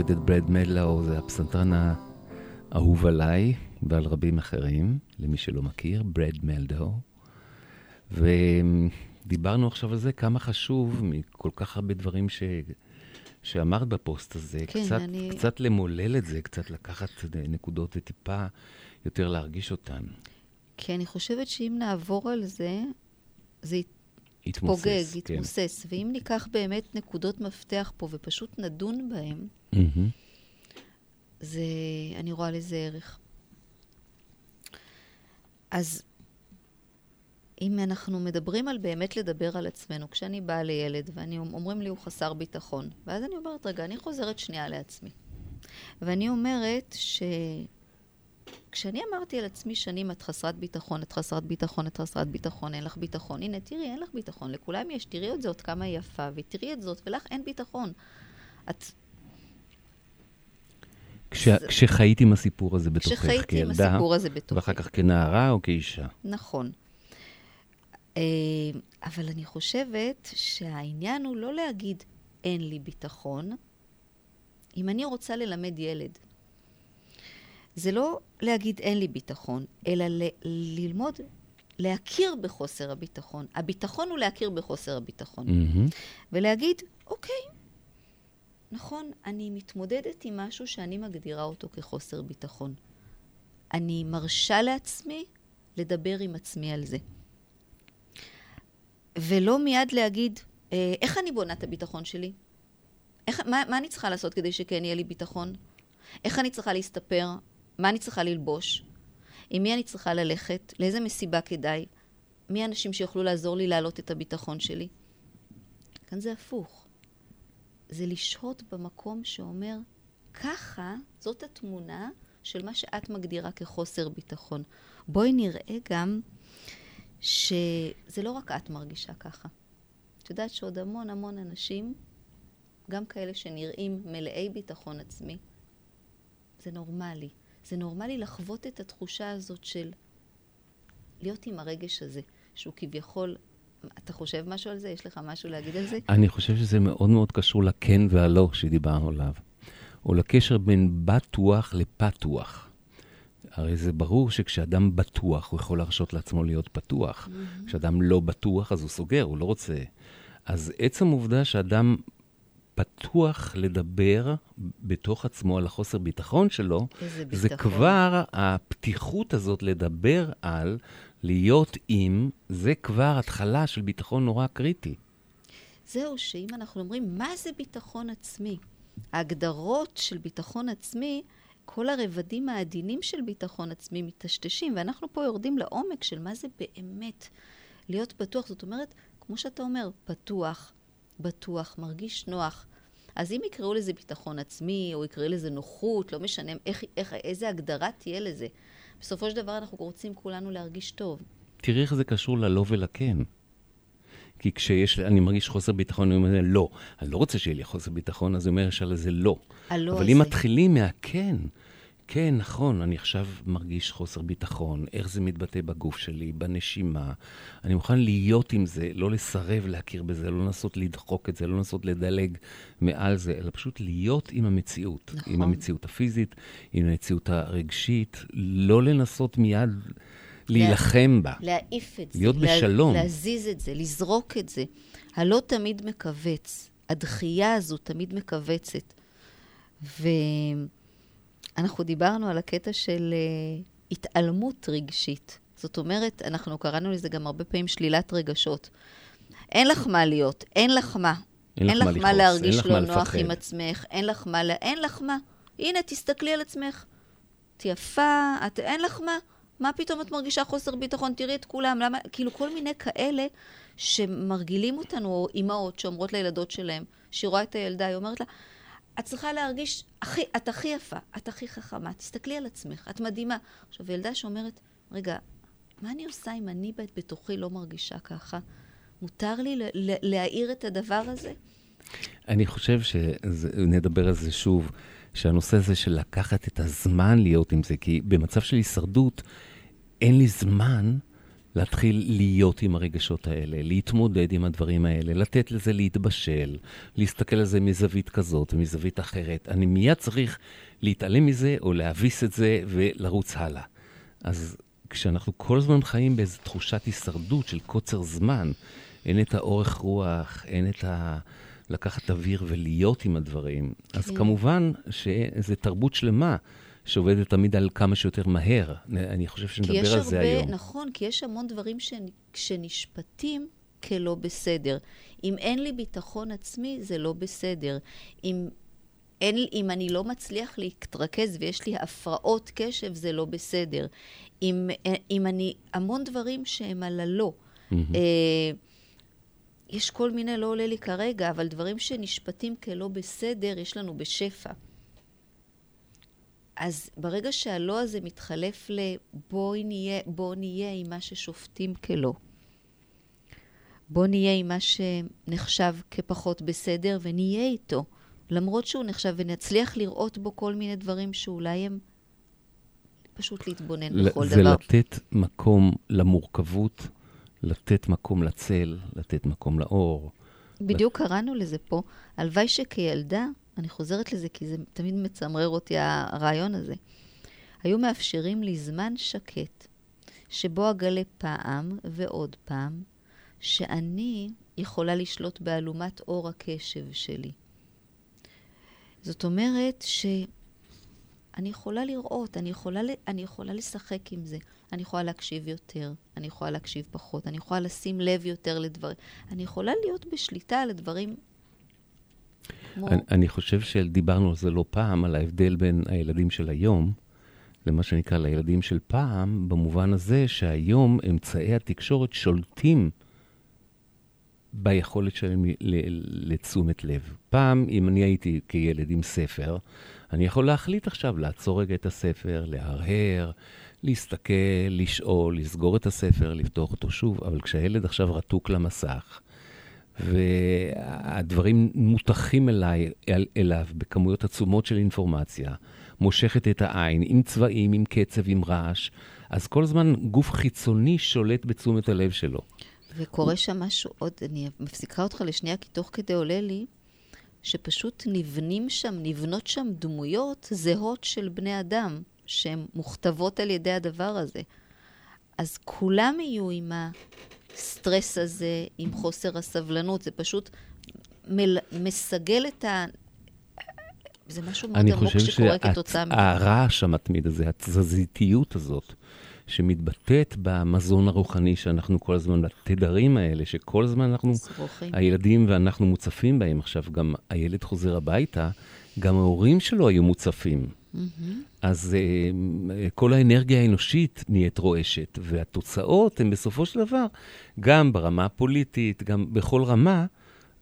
להוריד את ברד מדלאו, זה הפסנתרן האהוב עליי ועל רבים אחרים, למי שלא מכיר, ברד מלדאו. ודיברנו עכשיו על זה, כמה חשוב מכל כך הרבה דברים ש... שאמרת בפוסט הזה, כן, קצת, אני- קצת למולל את זה, קצת לקחת נקודות וטיפה יותר להרגיש אותן. כי אני חושבת שאם נעבור על זה, זה י- יתמוסס, יתפוגג, כן. יתמוסס. ואם ניקח באמת נקודות מפתח פה ופשוט נדון בהן, זה, אני רואה לזה ערך. אז אם אנחנו מדברים על באמת לדבר על עצמנו, כשאני באה לילד ואני אומרים לי הוא חסר ביטחון, ואז אני אומרת, רגע, אני חוזרת שנייה לעצמי. ואני אומרת ש... כשאני אמרתי על עצמי שנים, את חסרת ביטחון, את חסרת ביטחון, את חסרת ביטחון, אין לך ביטחון. הנה, תראי, אין לך ביטחון. לכולם יש, תראי את זאת כמה יפה, ותראי את זאת, ולך אין ביטחון. את כש, כשחיית עם הסיפור הזה בתוכך כשחייתי עם כילדה, הסיפור הזה בתוכי. ואחר כך כנערה או כאישה. נכון. אה, אבל אני חושבת שהעניין הוא לא להגיד אין לי ביטחון. אם אני רוצה ללמד ילד, זה לא להגיד אין לי ביטחון, אלא ל- ללמוד להכיר בחוסר הביטחון. הביטחון הוא להכיר בחוסר הביטחון. מהמם. ולהגיד, אוקיי, נכון, אני מתמודדת עם משהו שאני מגדירה אותו כחוסר ביטחון. אני מרשה לעצמי לדבר עם עצמי על זה. ולא מיד להגיד, אה, איך אני בונה את הביטחון שלי? איך, מה, מה אני צריכה לעשות כדי שכן יהיה לי ביטחון? איך אני צריכה להסתפר? מה אני צריכה ללבוש? עם מי אני צריכה ללכת? לאיזה מסיבה כדאי? מי האנשים שיוכלו לעזור לי להעלות את הביטחון שלי? כאן זה הפוך. זה לשהות במקום שאומר, ככה, זאת התמונה של מה שאת מגדירה כחוסר ביטחון. בואי נראה גם שזה לא רק את מרגישה ככה. את יודעת שעוד המון המון אנשים, גם כאלה שנראים מלאי ביטחון עצמי, זה נורמלי. זה נורמלי לחוות את התחושה הזאת של להיות עם הרגש הזה, שהוא כביכול... אתה חושב משהו על זה? יש לך משהו להגיד על זה? אני חושב שזה מאוד מאוד קשור לכן והלא שדיברנו עליו, או לקשר בין בטוח לפתוח. הרי זה ברור שכשאדם בטוח, הוא יכול להרשות לעצמו להיות פתוח. כשאדם לא בטוח, אז הוא סוגר, הוא לא רוצה. אז עצם העובדה שאדם פתוח לדבר בתוך עצמו על החוסר ביטחון שלו, זה ביטחון. כבר הפתיחות הזאת לדבר על, להיות עם, זה כבר התחלה של ביטחון נורא קריטי. זהו, שאם אנחנו אומרים, מה זה ביטחון עצמי? ההגדרות של ביטחון עצמי, כל הרבדים העדינים של ביטחון עצמי מטשטשים, ואנחנו פה יורדים לעומק של מה זה באמת להיות בטוח. זאת אומרת, כמו שאתה אומר, פתוח, בטוח, מרגיש נוח. אז אם יקראו לזה ביטחון עצמי, או יקראו לזה נוחות, לא משנה איך, איך, איזה הגדרה תהיה לזה. בסופו של דבר אנחנו רוצים כולנו להרגיש טוב. תראי איך זה קשור ללא ולכן. כי כשיש, אני מרגיש חוסר ביטחון, אני אומר לא. אני לא רוצה שיהיה לי חוסר ביטחון, אז אני אומר ישר לזה לא. הלא אבל הזה. אם מתחילים מהכן, כן, נכון, אני עכשיו מרגיש חוסר ביטחון, איך זה מתבטא בגוף שלי, בנשימה. אני מוכן להיות עם זה, לא לסרב להכיר בזה, לא לנסות לדחוק את זה, לא לנסות לדלג מעל זה, אלא פשוט להיות עם המציאות. נכון. עם המציאות הפיזית, עם המציאות הרגשית, לא לנסות מיד להילחם בה. להעיף את זה. להיות לה- בשלום. להזיז את זה, לזרוק את זה. הלא תמיד מכווץ. הדחייה הזו תמיד מכווצת. ואנחנו דיברנו על הקטע של uh, התעלמות רגשית. זאת אומרת, אנחנו קראנו לזה גם הרבה פעמים שלילת רגשות. אין לך מה להיות, אין לך מה. אין לך מה לך מה אין להרגיש לא מה נוח לפחד. עם עצמך, אין לך מה, ל- אין לך מה. הנה, תסתכלי על עצמך. את יפה, את, אין לך מה. מה פתאום את מרגישה חוסר ביטחון? תראי את כולם, למה? כאילו, כל מיני כאלה שמרגילים אותנו, או אימהות שאומרות לילדות שלהם, שהיא רואה את הילדה, היא אומרת לה, את צריכה להרגיש, הכי, את הכי יפה, את הכי חכמה, תסתכלי על עצמך, את מדהימה. עכשיו, ילדה שאומרת, רגע, מה אני עושה אם אני בת- בתוכי לא מרגישה ככה? מותר לי להעיר את הדבר הזה? אני חושב שנדבר על זה שוב, שהנושא הזה של לקחת את הזמן להיות עם זה, כי במצב של הישרדות, אין לי זמן להתחיל להיות עם הרגשות האלה, להתמודד עם הדברים האלה, לתת לזה להתבשל, להסתכל על זה מזווית כזאת ומזווית אחרת. אני מיד צריך להתעלם מזה או להביס את זה ולרוץ הלאה. אז כשאנחנו כל הזמן חיים באיזו תחושת הישרדות של קוצר זמן, אין את האורך רוח, אין את ה... לקחת אוויר ולהיות עם הדברים, אז כן. כמובן שזו תרבות שלמה שעובדת תמיד על כמה שיותר מהר. אני חושב שנדבר על זה הרבה, היום. נכון, כי יש המון דברים שנ- שנשפטים כלא בסדר. אם אין לי ביטחון עצמי, זה לא בסדר. אם, אין, אם אני לא מצליח להתרכז ויש לי הפרעות קשב, זה לא בסדר. אם, אם אני... המון דברים שהם על הלא. אה, יש כל מיני, לא עולה לי כרגע, אבל דברים שנשפטים כלא בסדר, יש לנו בשפע. אז ברגע שהלא הזה מתחלף לבואי נהיה, בוא נהיה עם מה ששופטים כלא. בוא נהיה עם מה שנחשב כפחות בסדר ונהיה איתו, למרות שהוא נחשב, ונצליח לראות בו כל מיני דברים שאולי הם פשוט להתבונן בכל זה דבר. לתת מקום למורכבות, לתת מקום לצל, לתת מקום לאור. בדיוק קראנו לזה פה. הלוואי שכילדה, אני חוזרת לזה כי זה תמיד מצמרר אותי הרעיון הזה, היו מאפשרים לי זמן שקט, שבו אגלה פעם ועוד פעם, שאני יכולה לשלוט באלומת אור הקשב שלי. זאת אומרת שאני יכולה לראות, אני יכולה, אני יכולה לשחק עם זה, אני יכולה להקשיב יותר, אני יכולה להקשיב פחות, אני יכולה לשים לב יותר לדברים, אני יכולה להיות בשליטה על הדברים. אני, אני חושב שדיברנו על זה לא פעם, על ההבדל בין הילדים של היום למה שנקרא לילדים של פעם, במובן הזה שהיום אמצעי התקשורת שולטים ביכולת שלהם לתשומת לב. פעם, אם אני הייתי כילד עם ספר, אני יכול להחליט עכשיו לעצור רגע את הספר, להרהר, להסתכל, לשאול, לסגור את הספר, לפתוח אותו שוב, אבל כשהילד עכשיו רתוק למסך, והדברים מותחים אליי, אל, אליו בכמויות עצומות של אינפורמציה, מושכת את העין עם צבעים, עם קצב, עם רעש, אז כל הזמן גוף חיצוני שולט בתשומת הלב שלו. וקורה שם משהו עוד, אני מפסיקה אותך לשנייה, כי תוך כדי עולה לי, שפשוט נבנים שם, נבנות שם דמויות זהות של בני אדם, שהן מוכתבות על ידי הדבר הזה. אז כולם יהיו עם הסטרס הזה, עם חוסר הסבלנות, זה פשוט מל... מסגל את ה... זה משהו מאוד אני עמוק חושב שקורה כתוצאה מזה. שהרעש המתמיד הזה, התזזיתיות הזאת, שמתבטאת במזון הרוחני שאנחנו כל הזמן, בתדרים האלה, שכל הזמן אנחנו, שרוכים. הילדים ואנחנו מוצפים בהם. עכשיו, גם הילד חוזר הביתה, גם ההורים שלו היו מוצפים. אז uh, כל האנרגיה האנושית נהיית רועשת, והתוצאות הן בסופו של דבר, גם ברמה הפוליטית, גם בכל רמה,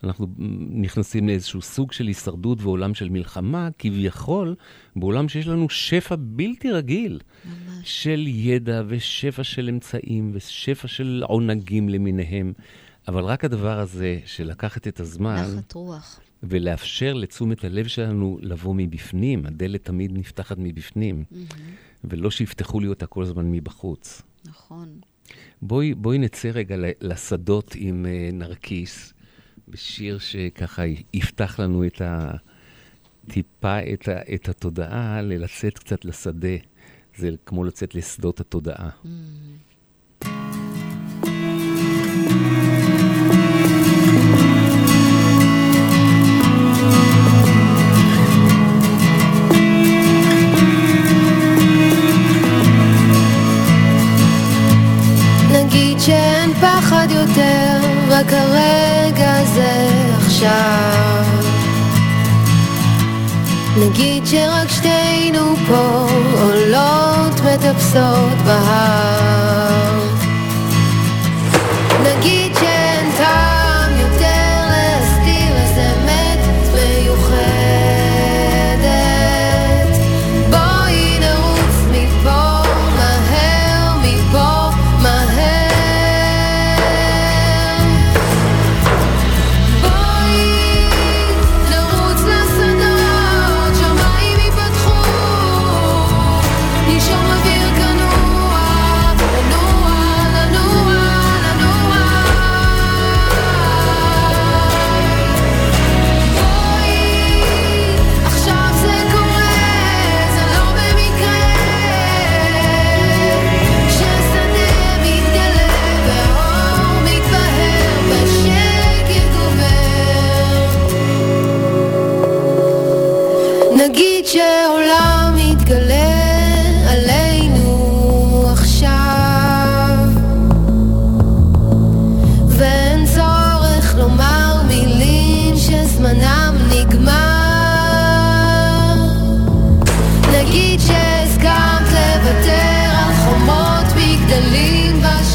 אנחנו נכנסים לאיזשהו סוג של הישרדות ועולם של מלחמה, כביכול, בעולם שיש לנו שפע בלתי רגיל ממש. של ידע ושפע של אמצעים ושפע של עונגים למיניהם. אבל רק הדבר הזה, של לקחת את הזמן נחת רוח. ולאפשר לתשומת הלב שלנו לבוא מבפנים, הדלת תמיד נפתחת מבפנים, ולא שיפתחו לי אותה כל הזמן מבחוץ. נכון. בואי, בואי נצא רגע לשדות עם uh, נרקיס, בשיר שככה יפתח לנו את ה... טיפה את, ה, את התודעה, לצאת קצת לשדה. זה כמו לצאת לשדות התודעה. נגיד שאין פחד יותר, רק הרגע הזה עכשיו. נגיד שרק שתינו פה עולות מטפסות בהר. נגיד שאין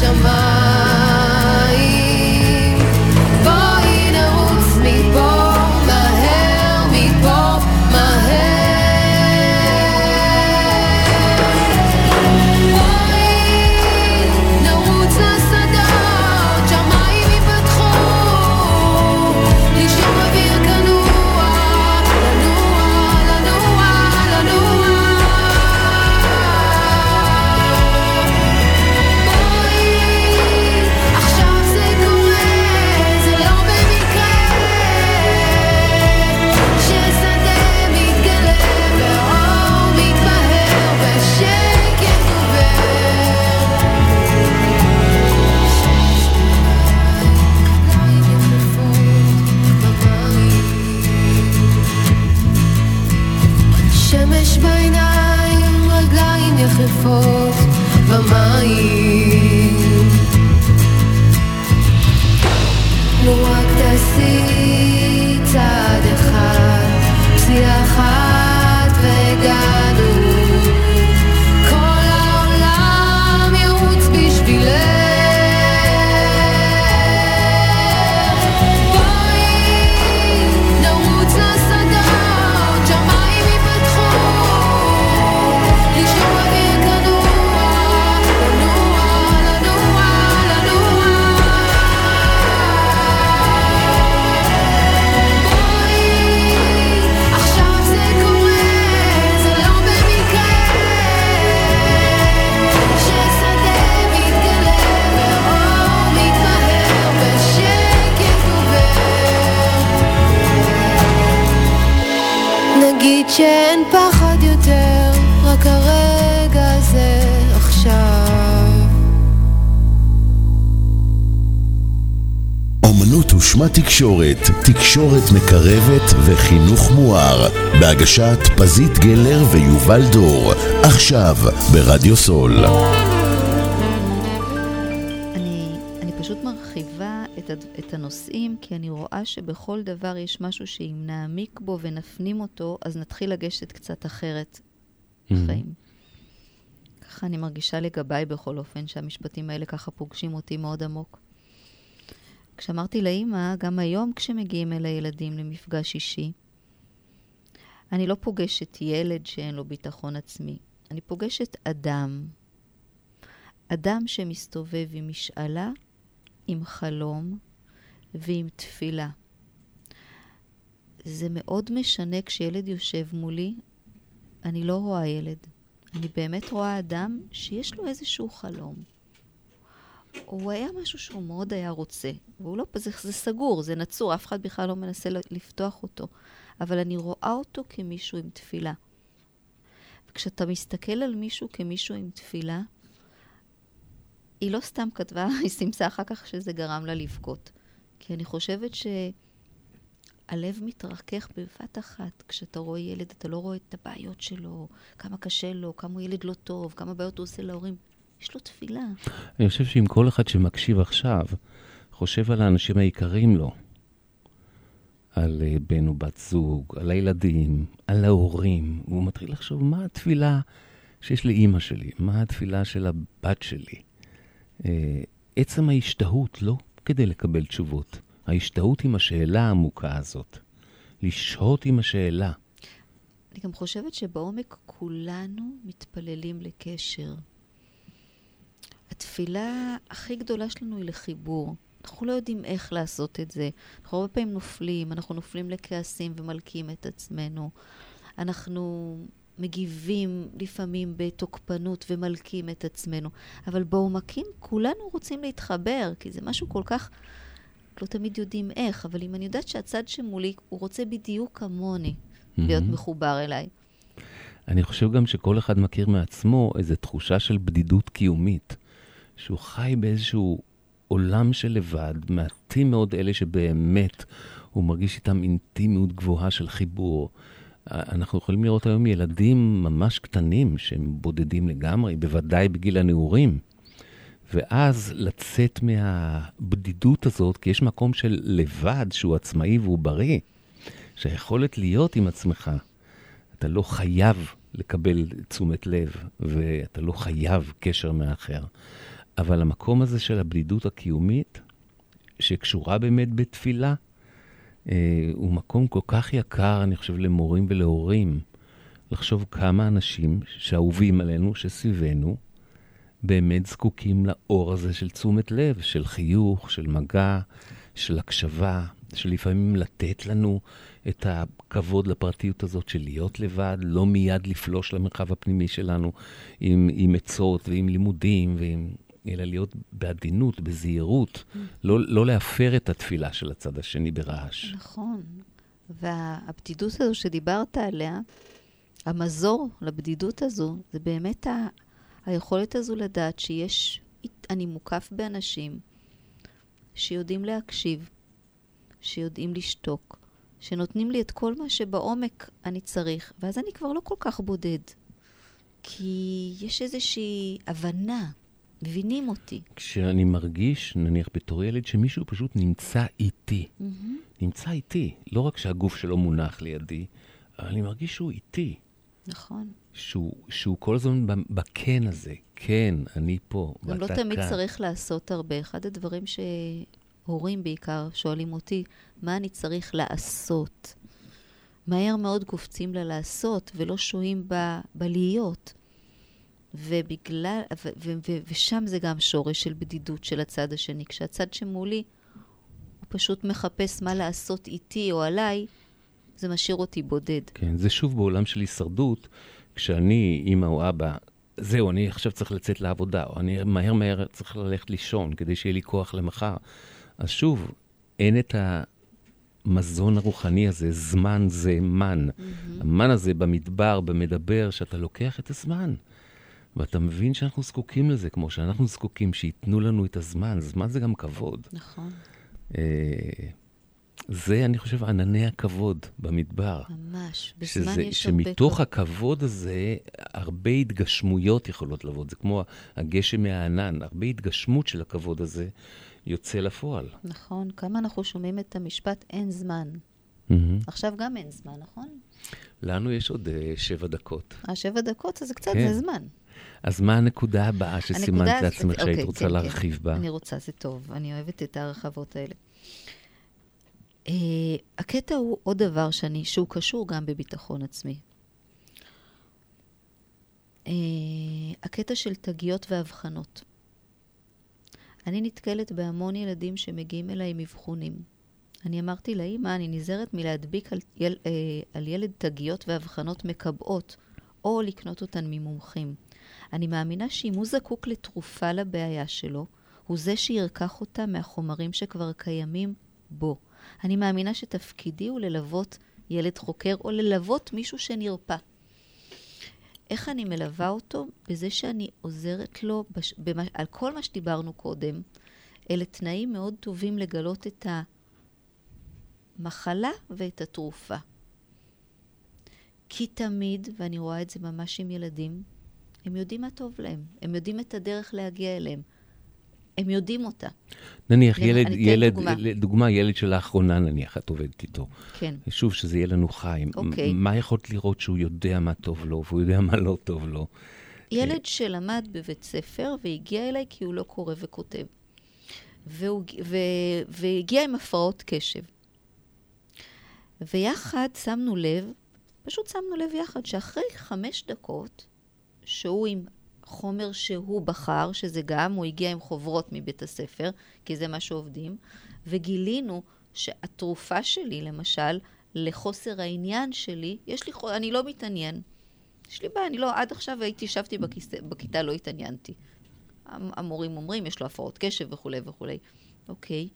your mind. תקשורת, תקשורת מקרבת וחינוך מואר, בהגשת פזית גלר ויובל דור, עכשיו ברדיו סול. אני, אני פשוט מרחיבה את, את הנושאים, כי אני רואה שבכל דבר יש משהו שאם נעמיק בו ונפנים אותו, אז נתחיל לגשת קצת אחרת בחיים. ככה אני מרגישה לגביי בכל אופן, שהמשפטים האלה ככה פוגשים אותי מאוד עמוק. כשאמרתי לאימא, גם היום כשמגיעים אל הילדים למפגש אישי, אני לא פוגשת ילד שאין לו ביטחון עצמי, אני פוגשת אדם. אדם שמסתובב עם משאלה, עם חלום ועם תפילה. זה מאוד משנה כשילד יושב מולי, אני לא רואה ילד. אני באמת רואה אדם שיש לו איזשהו חלום. הוא היה משהו שהוא מאוד היה רוצה, והוא לא, זה, זה סגור, זה נצור, אף אחד בכלל לא מנסה לפתוח אותו. אבל אני רואה אותו כמישהו עם תפילה. וכשאתה מסתכל על מישהו כמישהו עם תפילה, היא לא סתם כתבה, היא סימסה אחר כך שזה גרם לה לבכות. כי אני חושבת שהלב מתרכך בבת אחת. כשאתה רואה ילד, אתה לא רואה את הבעיות שלו, כמה קשה לו, כמה הוא ילד לא טוב, כמה בעיות הוא עושה להורים. יש לו תפילה. אני חושב שאם כל אחד שמקשיב עכשיו חושב על האנשים היקרים לו, על אה, בן או בת זוג, על הילדים, על ההורים, והוא מתחיל לחשוב מה התפילה שיש לאימא שלי, מה התפילה של הבת שלי. אה, עצם ההשתהות, לא כדי לקבל תשובות, ההשתהות עם השאלה העמוקה הזאת. לשהות עם השאלה. אני גם חושבת שבעומק כולנו מתפללים לקשר. התפילה הכי גדולה שלנו היא לחיבור. אנחנו לא יודעים איך לעשות את זה. אנחנו הרבה פעמים נופלים, אנחנו נופלים לכעסים ומלקים את עצמנו. אנחנו מגיבים לפעמים בתוקפנות ומלקים את עצמנו. אבל בעומקים כולנו רוצים להתחבר, כי זה משהו כל כך... לא תמיד יודעים איך, אבל אם אני יודעת שהצד שמולי, הוא רוצה בדיוק כמוני להיות מהמם. מחובר אליי. אני חושב גם שכל אחד מכיר מעצמו איזו תחושה של בדידות קיומית, שהוא חי באיזשהו עולם של לבד, מעטים מאוד אלה שבאמת הוא מרגיש איתם אינטימיות גבוהה של חיבור. אנחנו יכולים לראות היום ילדים ממש קטנים שהם בודדים לגמרי, בוודאי בגיל הנעורים. ואז לצאת מהבדידות הזאת, כי יש מקום של לבד שהוא עצמאי והוא בריא, שהיכולת להיות עם עצמך, אתה לא חייב לקבל תשומת לב, ואתה לא חייב קשר מאחר. אבל המקום הזה של הבדידות הקיומית, שקשורה באמת בתפילה, אה, הוא מקום כל כך יקר, אני חושב, למורים ולהורים. לחשוב כמה אנשים שאהובים עלינו, שסביבנו, באמת זקוקים לאור הזה של תשומת לב, של חיוך, של מגע, של הקשבה, של לפעמים לתת לנו את הכבוד לפרטיות הזאת של להיות לבד, לא מיד לפלוש למרחב הפנימי שלנו עם, עם עצות ועם לימודים, ועם, אלא להיות בעדינות, בזהירות, לא, לא להפר את התפילה של הצד השני ברעש. נכון. והבדידות הזו שדיברת עליה, המזור לבדידות הזו, זה באמת ה... היכולת הזו לדעת שיש, אני מוקף באנשים שיודעים להקשיב, שיודעים לשתוק, שנותנים לי את כל מה שבעומק אני צריך, ואז אני כבר לא כל כך בודד. כי יש איזושהי הבנה, מבינים אותי. כשאני מרגיש, נניח בתור ילד, שמישהו פשוט נמצא איתי. נמצא איתי. לא רק שהגוף שלו מונח לידי, אבל אני מרגיש שהוא איתי. נכון. שהוא, שהוא כל הזמן בכן הזה. כן, אני פה, גם לא ואתה תמיד כאן. צריך לעשות הרבה. אחד הדברים שהורים בעיקר שואלים אותי, מה אני צריך לעשות? מהר מאוד קופצים ללעשות ולא שוהים ב- בלהיות. ובגלל, ו- ו- ו- ושם זה גם שורש של בדידות של הצד השני. כשהצד שמולי, הוא פשוט מחפש מה לעשות איתי או עליי, זה משאיר אותי בודד. כן, זה שוב בעולם של הישרדות, כשאני, אימא או אבא, זהו, אני עכשיו צריך לצאת לעבודה, או אני מהר מהר צריך ללכת לישון כדי שיהיה לי כוח למחר. אז שוב, אין את המזון הרוחני הזה, זמן זה מן. המן הזה במדבר, במדבר, שאתה לוקח את הזמן. ואתה מבין שאנחנו זקוקים לזה, כמו שאנחנו זקוקים שייתנו לנו את הזמן. זמן זה גם כבוד. נכון, אה, זה, אני חושב, ענני הכבוד במדבר. ממש. בזמן שזה, יש הרבה שמתוך כבוד. הכבוד הזה, הרבה התגשמויות יכולות לבוא. זה כמו הגשם מהענן, הרבה התגשמות של הכבוד הזה יוצא לפועל. נכון, כמה אנחנו שומעים את המשפט אין זמן. מהמם. עכשיו גם אין זמן, נכון? לנו יש עוד אה, שבע דקות. השבע דקות, אז זה קצת, כן. זה זמן. אז מה הנקודה הבאה שסימנת הנקודה- לעצמך שהיית אוקיי, רוצה כן, כן. להרחיב בה? אני רוצה, זה טוב. אני אוהבת את ההרחבות האלה. Uh, הקטע הוא עוד דבר שאני, שהוא קשור גם בביטחון עצמי. Uh, הקטע של תגיות ואבחנות. אני נתקלת בהמון ילדים שמגיעים אליי עם אבחונים. אני אמרתי לאימא, אני נזהרת מלהדביק על, יל, uh, על ילד תגיות ואבחנות מקבעות, או לקנות אותן ממומחים. אני מאמינה שאם הוא זקוק לתרופה לבעיה שלו, הוא זה שירקח אותה מהחומרים שכבר קיימים בו. אני מאמינה שתפקידי הוא ללוות ילד חוקר או ללוות מישהו שנרפא. איך אני מלווה אותו? בזה שאני עוזרת לו בש... במה... על כל מה שדיברנו קודם. אלה תנאים מאוד טובים לגלות את המחלה ואת התרופה. כי תמיד, ואני רואה את זה ממש עם ילדים, הם יודעים מה טוב להם, הם יודעים את הדרך להגיע אליהם. הם יודעים אותה. נניח למ- ילד, ילד, דוגמה. לדוגמה, ילד שלאחרונה נניח את עובדת איתו. כן. שוב, שזה יהיה לנו חיים. אוקיי. מה יכולת לראות שהוא יודע מה טוב לו, והוא יודע מה לא טוב לו? ילד שלמד בבית ספר והגיע אליי כי הוא לא קורא וכותב. והוא, ו, והגיע עם הפרעות קשב. ויחד שמנו לב, פשוט שמנו לב יחד, שאחרי חמש דקות, שהוא עם חומר שהוא בחר, שזה גם, הוא הגיע עם חוברות מבית הספר, כי זה מה שעובדים, וגילינו שהתרופה שלי, למשל, לחוסר העניין שלי, יש לי, אני לא מתעניין. יש לי בעיה, אני לא, עד עכשיו הייתי, ישבתי בכיסא, בכיתה, לא התעניינתי. המ- המורים אומרים, יש לו הפרעות קשב וכולי וכולי. אוקיי,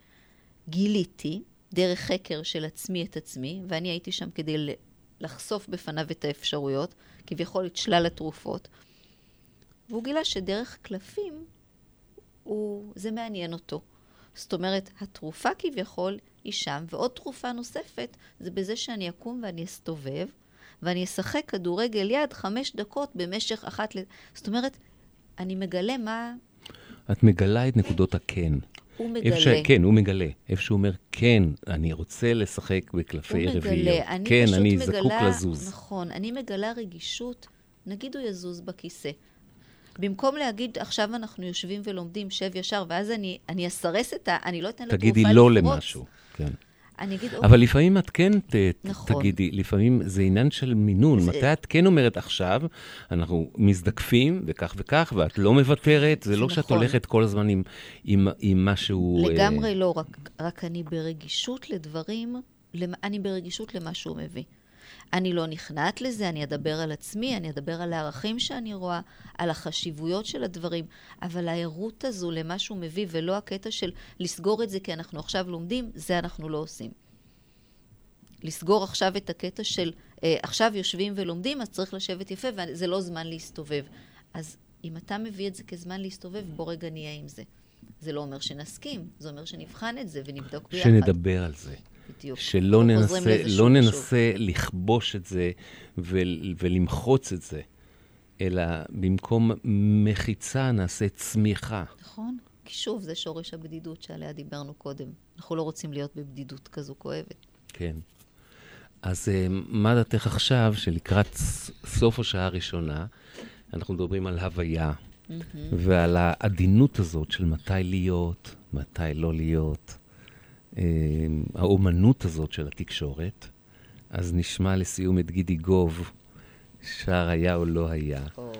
גיליתי, דרך חקר של עצמי את עצמי, ואני הייתי שם כדי לחשוף בפניו את האפשרויות, כביכול את שלל התרופות, והוא גילה שדרך קלפים, הוא, זה מעניין אותו. זאת אומרת, התרופה כביכול היא שם, ועוד תרופה נוספת זה בזה שאני אקום ואני אסתובב, ואני אשחק כדורגל יד חמש דקות במשך אחת ל... זאת אומרת, אני מגלה מה את מגלה את נקודות הכן. הוא איפה מגלה. ש... כן, הוא מגלה. איפה שהוא אומר, כן, אני רוצה לשחק בקלפי הוא רביעיות. מגלה. אני כן, פשוט אני מגלה, זקוק לזוז. נכון, אני מגלה רגישות, נגיד הוא יזוז בכיסא. במקום להגיד, עכשיו אנחנו יושבים ולומדים, שב ישר, ואז אני, אני אסרס את ה... אני לא אתן לתרופה תגידי לפרוץ. לא למשהו. כן. אני אגיד, אבל לפעמים את כן ת, נכון. תגידי, לפעמים זה עניין של מינון. זה- מתי את כן אומרת עכשיו, אנחנו מזדקפים וכך וכך, ואת לא מוותרת, זה לא שאת נכון. הולכת כל הזמן עם, עם, עם משהו... אה, לגמרי לא, רק, רק אני ברגישות לדברים, למ- אני ברגישות למה שהוא מביא. אני לא נכנעת לזה, אני אדבר על עצמי, אני אדבר על הערכים שאני רואה, על החשיבויות של הדברים, אבל הערות הזו למה שהוא מביא, ולא הקטע של לסגור את זה כי אנחנו עכשיו לומדים, זה אנחנו לא עושים. לסגור עכשיו את הקטע של אה, עכשיו יושבים ולומדים, אז צריך לשבת יפה, וזה לא זמן להסתובב. אז אם אתה מביא את זה כזמן להסתובב, בוא רגע נהיה עם זה. זה לא אומר שנסכים, זה אומר שנבחן את זה ונבדוק ביחד. שנדבר על זה. בדיוק. שלא ננסה, שוב לא. ננסה לכבוש את זה ול, ולמחוץ את זה, אלא במקום מחיצה נעשה צמיחה. נכון? כי שוב, זה שורש הבדידות שעליה דיברנו קודם. אנחנו לא רוצים להיות בבדידות כזו כואבת. כן. אז אה, מה דעתך עכשיו, שלקראת סוף השעה הראשונה, אנחנו מדברים על הוויה, ועל העדינות הזאת של מתי להיות, מתי לא להיות, האומנות הזאת של התקשורת. אז נשמע לסיום את גידי גוב, שר היה או לא היה. או,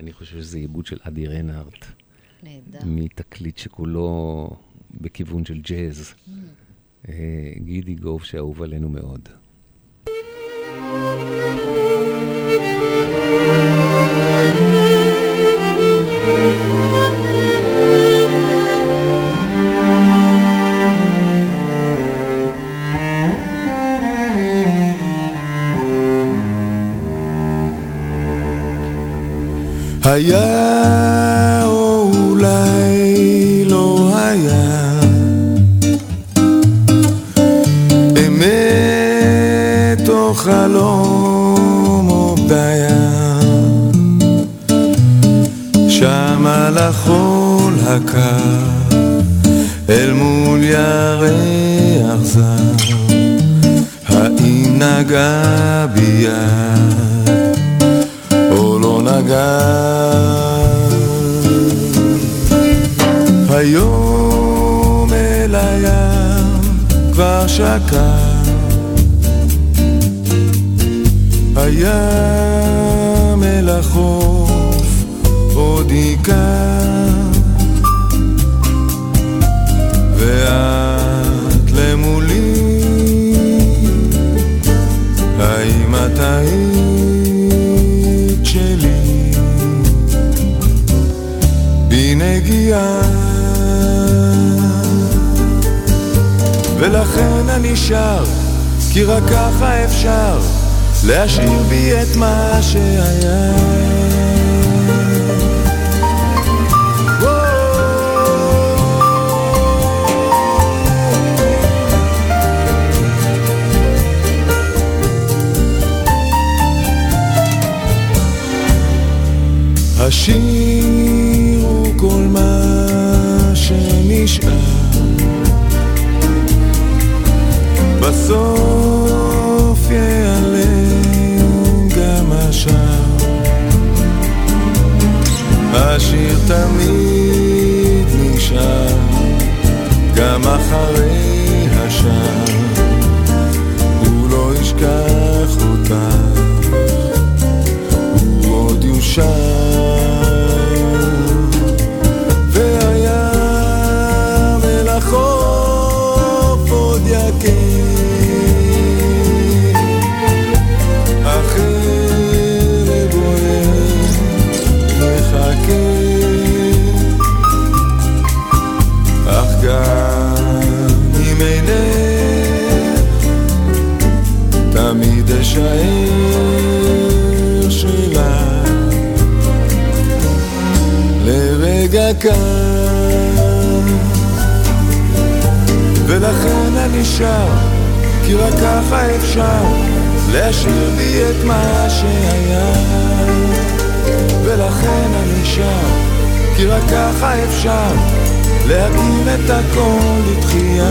אני חושב שזה עיבוד של אדי רנארט, נהדר. מתקליט שכולו בכיוון של ג'אז. אה, גידי גוב שאהוב עלינו מאוד. היה או אולי לא היה? אמת או חלום או בדיה שם על החול הקר אל מול ירח זר האם נגע בי יד נגע היום אל הים כבר שקע. הים אל החוף עוד היכה בנגיעה ולכן אני שר כי רק ככה אפשר להשאיר בי את מה שהיה. השיר בסוף ייעלם גם השאר השיר תמיד נשאר גם אחרי השאר הוא לא ישכח אותה הוא עוד יושר כאן ולכן אני שר כי רק ככה אפשר להשאיר בי את מה שהיה. ולכן אני שר כי רק ככה אפשר להקים את הכל לתחייה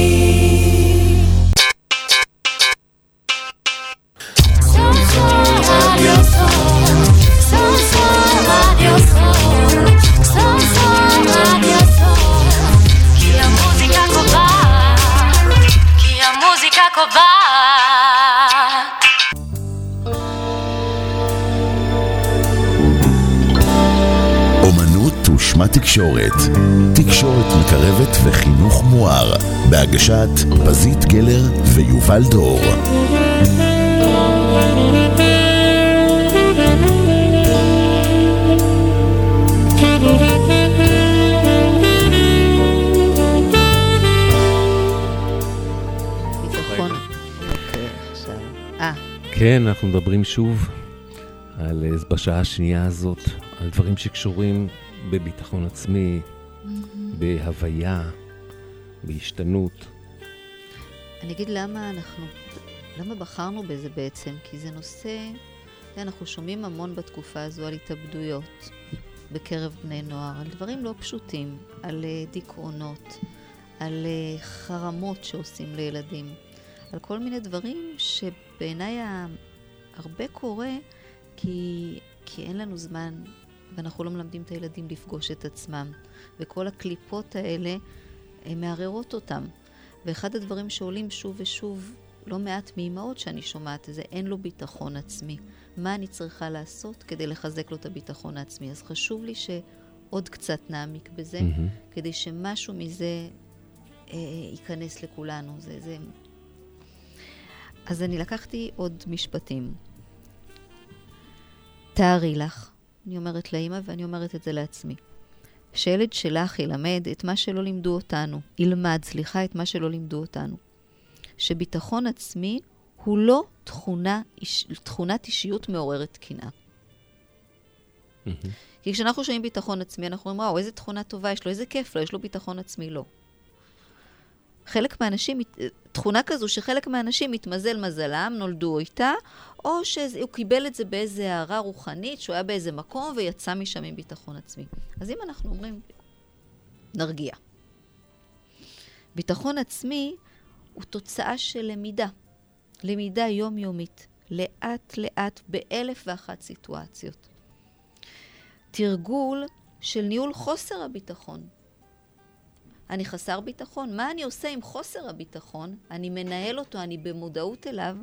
עוצמה תקשורת. תקשורת מקרבת וחינוך מואר. בהגשת פזית גלר ויובל דור. אוקיי. אה, כן, אנחנו מדברים שוב על, אה, בשעה השנייה הזאת, על דברים שקשורים בביטחון עצמי, בהוויה, בהשתנות. אני אגיד למה אנחנו, למה בחרנו בזה בעצם? כי זה נושא, אנחנו שומעים המון בתקופה הזו על התאבדויות בקרב בני נוער, על דברים לא פשוטים, על אה, דיכאונות, על אה, חרמות שעושים לילדים, על כל מיני דברים שבעיניי הרבה קורה כי, כי אין לנו זמן ואנחנו לא מלמדים את הילדים לפגוש את עצמם. וכל הקליפות האלה, הן מערערות אותם. ואחד הדברים שעולים שוב ושוב, לא מעט מאימהות שאני שומעת, זה אין לו ביטחון עצמי. מה אני צריכה לעשות כדי לחזק לו את הביטחון העצמי? אז חשוב לי שעוד קצת נעמיק בזה, מהמם. כדי שמשהו מזה אה, ייכנס לכולנו. זה, זה... אז אני לקחתי עוד משפטים. תארי לך, אני אומרת לאימא ואני אומרת את זה לעצמי. שילד שלך ילמד את מה שלא לימדו אותנו, ילמד, סליחה, את מה שלא לימדו אותנו. שביטחון עצמי הוא לא תכונה, איש, תכונת אישיות מעוררת קנאה. מהמם. כי כשאנחנו שומעים ביטחון עצמי, אנחנו אומרים, וואו, איזה תכונה טובה יש לו, איזה כיף לו, יש לו ביטחון עצמי, לא. חלק מהאנשים, תכונה כזו שחלק מהאנשים התמזל מזלם, נולדו איתה, או שהוא קיבל את זה באיזה הערה רוחנית, שהוא היה באיזה מקום ויצא משם עם ביטחון עצמי. אז אם אנחנו אומרים, נרגיע. ביטחון עצמי הוא תוצאה של למידה. למידה יומיומית, לאט-לאט, באלף ואחת סיטואציות. תרגול של ניהול חוסר הביטחון. אני חסר ביטחון, מה אני עושה עם חוסר הביטחון? אני מנהל אותו, אני במודעות אליו,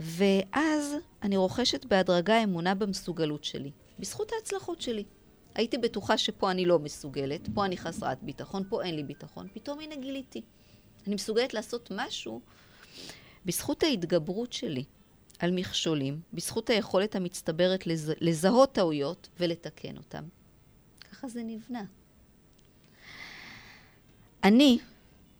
ואז אני רוכשת בהדרגה אמונה במסוגלות שלי, בזכות ההצלחות שלי. הייתי בטוחה שפה אני לא מסוגלת, פה אני חסרת ביטחון, פה אין לי ביטחון, פתאום הנה גיליתי. אני מסוגלת לעשות משהו בזכות ההתגברות שלי על מכשולים, בזכות היכולת המצטברת לז... לזהות טעויות ולתקן אותם. ככה זה נבנה. אני,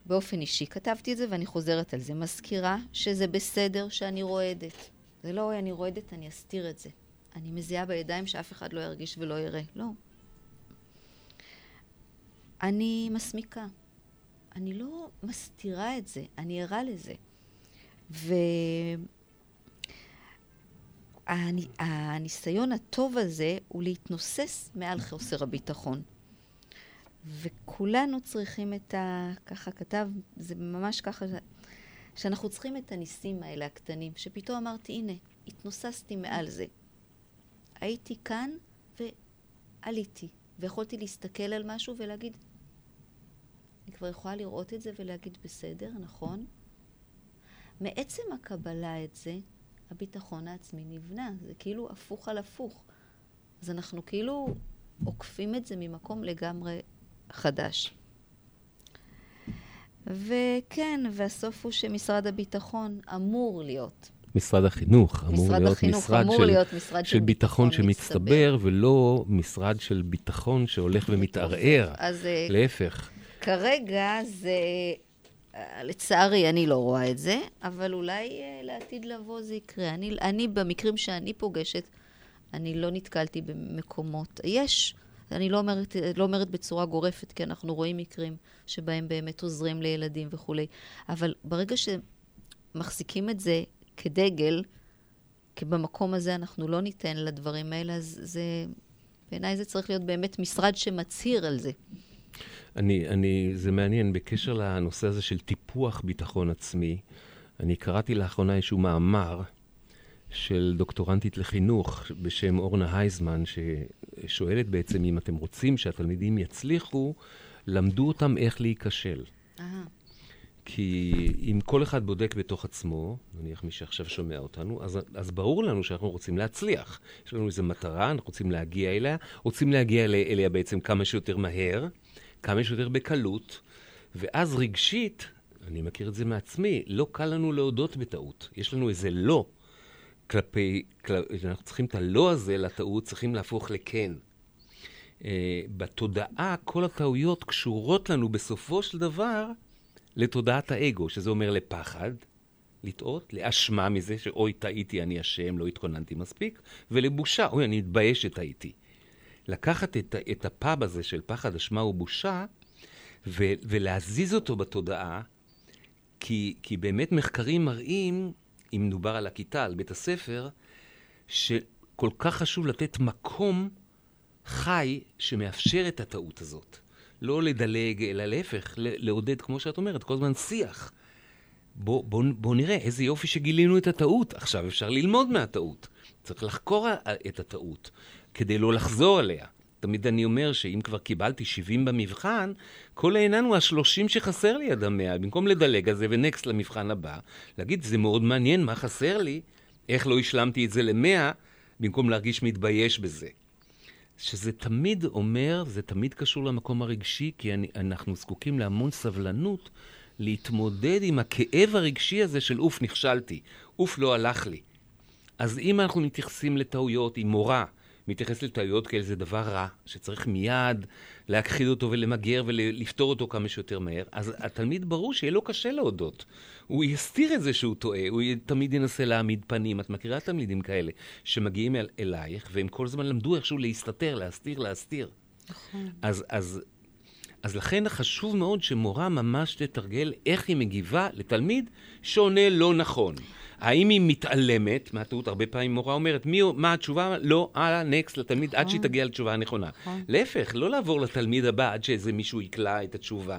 באופן אישי, כתבתי את זה ואני חוזרת על זה, מזכירה שזה בסדר שאני רועדת. זה לא, אני רועדת, אני אסתיר את זה. אני מזיעה בידיים שאף אחד לא ירגיש ולא יראה. לא. אני מסמיקה. אני לא מסתירה את זה, אני ערה לזה. והניסיון הטוב הזה הוא להתנוסס מעל חוסר הביטחון. וכולנו צריכים את ה... ככה כתב, זה ממש ככה, שאנחנו צריכים את הניסים האלה הקטנים, שפתאום אמרתי, הנה, התנוססתי מעל זה. הייתי כאן ועליתי, ויכולתי להסתכל על משהו ולהגיד, אני כבר יכולה לראות את זה ולהגיד, בסדר, נכון? מעצם הקבלה את זה, הביטחון העצמי נבנה. זה כאילו הפוך על הפוך. אז אנחנו כאילו עוקפים את זה ממקום לגמרי חדש. וכן, והסוף הוא שמשרד הביטחון אמור להיות. משרד החינוך אמור משרד להיות החינוך משרד אמור של, להיות משרד של ביטחון שמצטבר, ולא משרד של ביטחון שהולך ומתערער. אז אה, להפך. כרגע זה, אה, לצערי, אני לא רואה את זה, אבל אולי אה, לעתיד לבוא זה יקרה. אני, אני, במקרים שאני פוגשת, אני לא נתקלתי במקומות. יש, אני לא אומרת, לא אומרת בצורה גורפת, כי אנחנו רואים מקרים שבהם באמת עוזרים לילדים וכולי, אבל ברגע שמחזיקים את זה כדגל, כי במקום הזה אנחנו לא ניתן לדברים האלה, אז זה, בעיניי זה צריך להיות באמת משרד שמצהיר על זה. אני, אני, זה מעניין, בקשר לנושא הזה של טיפוח ביטחון עצמי, אני קראתי לאחרונה איזשהו מאמר של דוקטורנטית לחינוך בשם אורנה הייזמן, ששואלת בעצם אם אתם רוצים שהתלמידים יצליחו, למדו אותם איך להיכשל. אה, כי אם כל אחד בודק בתוך עצמו, נניח מי שעכשיו שומע אותנו, אז, אז ברור לנו שאנחנו רוצים להצליח. יש לנו איזו מטרה, אנחנו רוצים להגיע אליה, רוצים להגיע אליה, אליה בעצם כמה שיותר מהר, כמה שיותר בקלות, ואז רגשית, אני מכיר את זה מעצמי, לא קל לנו להודות בטעות. יש לנו איזה לא כלפי, כל, אנחנו צריכים את הלא הזה לטעות, צריכים להפוך לכן. Uh, בתודעה, כל הטעויות קשורות לנו בסופו של דבר לתודעת האגו, שזה אומר לפחד, לטעות, לאשמה מזה שאוי, טעיתי, אני אשם, לא התכוננתי מספיק, ולבושה, אוי, אני מתבייש שטעיתי. לקחת את, את הפאב הזה של פחד, אשמה ובושה, ו, ולהזיז אותו בתודעה, כי, כי באמת מחקרים מראים, אם מדובר על הכיתה, על בית הספר, שכל כך חשוב לתת מקום חי שמאפשר את הטעות הזאת. לא לדלג, אלא להפך, לעודד, כמו שאת אומרת, כל הזמן שיח. בוא, בוא, בוא נראה איזה יופי שגילינו את הטעות. עכשיו אפשר ללמוד מהטעות. צריך לחקור את הטעות, כדי לא לחזור עליה. תמיד אני אומר שאם כבר קיבלתי 70 במבחן, כל העניין הוא השלושים שחסר לי עד המאה. במקום לדלג על זה ונקסט למבחן הבא, להגיד, זה מאוד מעניין, מה חסר לי, איך לא השלמתי את זה למאה, במקום להרגיש מתבייש בזה. שזה תמיד אומר, זה תמיד קשור למקום הרגשי, כי אני, אנחנו זקוקים להמון סבלנות להתמודד עם הכאב הרגשי הזה של אוף, נכשלתי, אוף, לא הלך לי. אז אם אנחנו מתייחסים לטעויות, אם מורה מתייחסת לטעויות כאלה, זה דבר רע, שצריך מיד להכחיד אותו ולמגר ולפתור אותו כמה שיותר מהר, אז התלמיד ברור שיהיה לו קשה להודות. הוא יסתיר את זה שהוא טועה, הוא תמיד ינסה להעמיד פנים. את מכירה תלמידים כאלה שמגיעים אל, אלייך, והם כל הזמן למדו איכשהו להסתתר, להסתיר, להסתיר. נכון. אז, אז, אז לכן חשוב מאוד שמורה ממש תתרגל איך היא מגיבה לתלמיד שעונה לא נכון. האם היא מתעלמת מהטעות? הרבה פעמים מורה אומרת, מי, מה התשובה? לא, הלאה, נקסט לתלמיד, נכון. עד שהיא תגיע לתשובה הנכונה. נכון. להפך, לא לעבור לתלמיד הבא עד שאיזה מישהו יקלע את התשובה.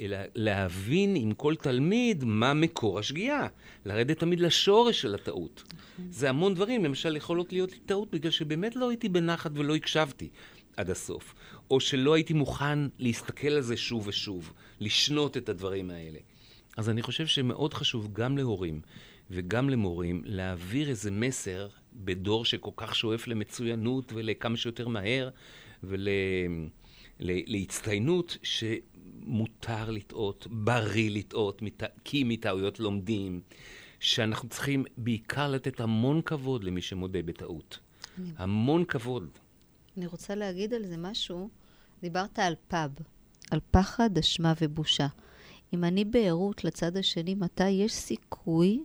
אלא להבין עם כל תלמיד מה מקור השגיאה. לרדת תמיד לשורש של הטעות. נכון. זה המון דברים, למשל יכולות להיות לי טעות בגלל שבאמת לא הייתי בנחת ולא הקשבתי עד הסוף. או שלא הייתי מוכן להסתכל על זה שוב ושוב, לשנות את הדברים האלה. אז אני חושב שמאוד חשוב גם להורים וגם למורים להעביר איזה מסר בדור שכל כך שואף למצוינות ולכמה שיותר מהר ולהצטיינות, שמותר לטעות, בריא לטעות, כי מטעויות לומדים, שאנחנו צריכים בעיקר לתת המון כבוד למי שמודה בטעות. המון כבוד. אני רוצה להגיד על זה משהו. דיברת על פאב, על פחד, אשמה ובושה. אם אני בערות לצד השני, מתי יש סיכוי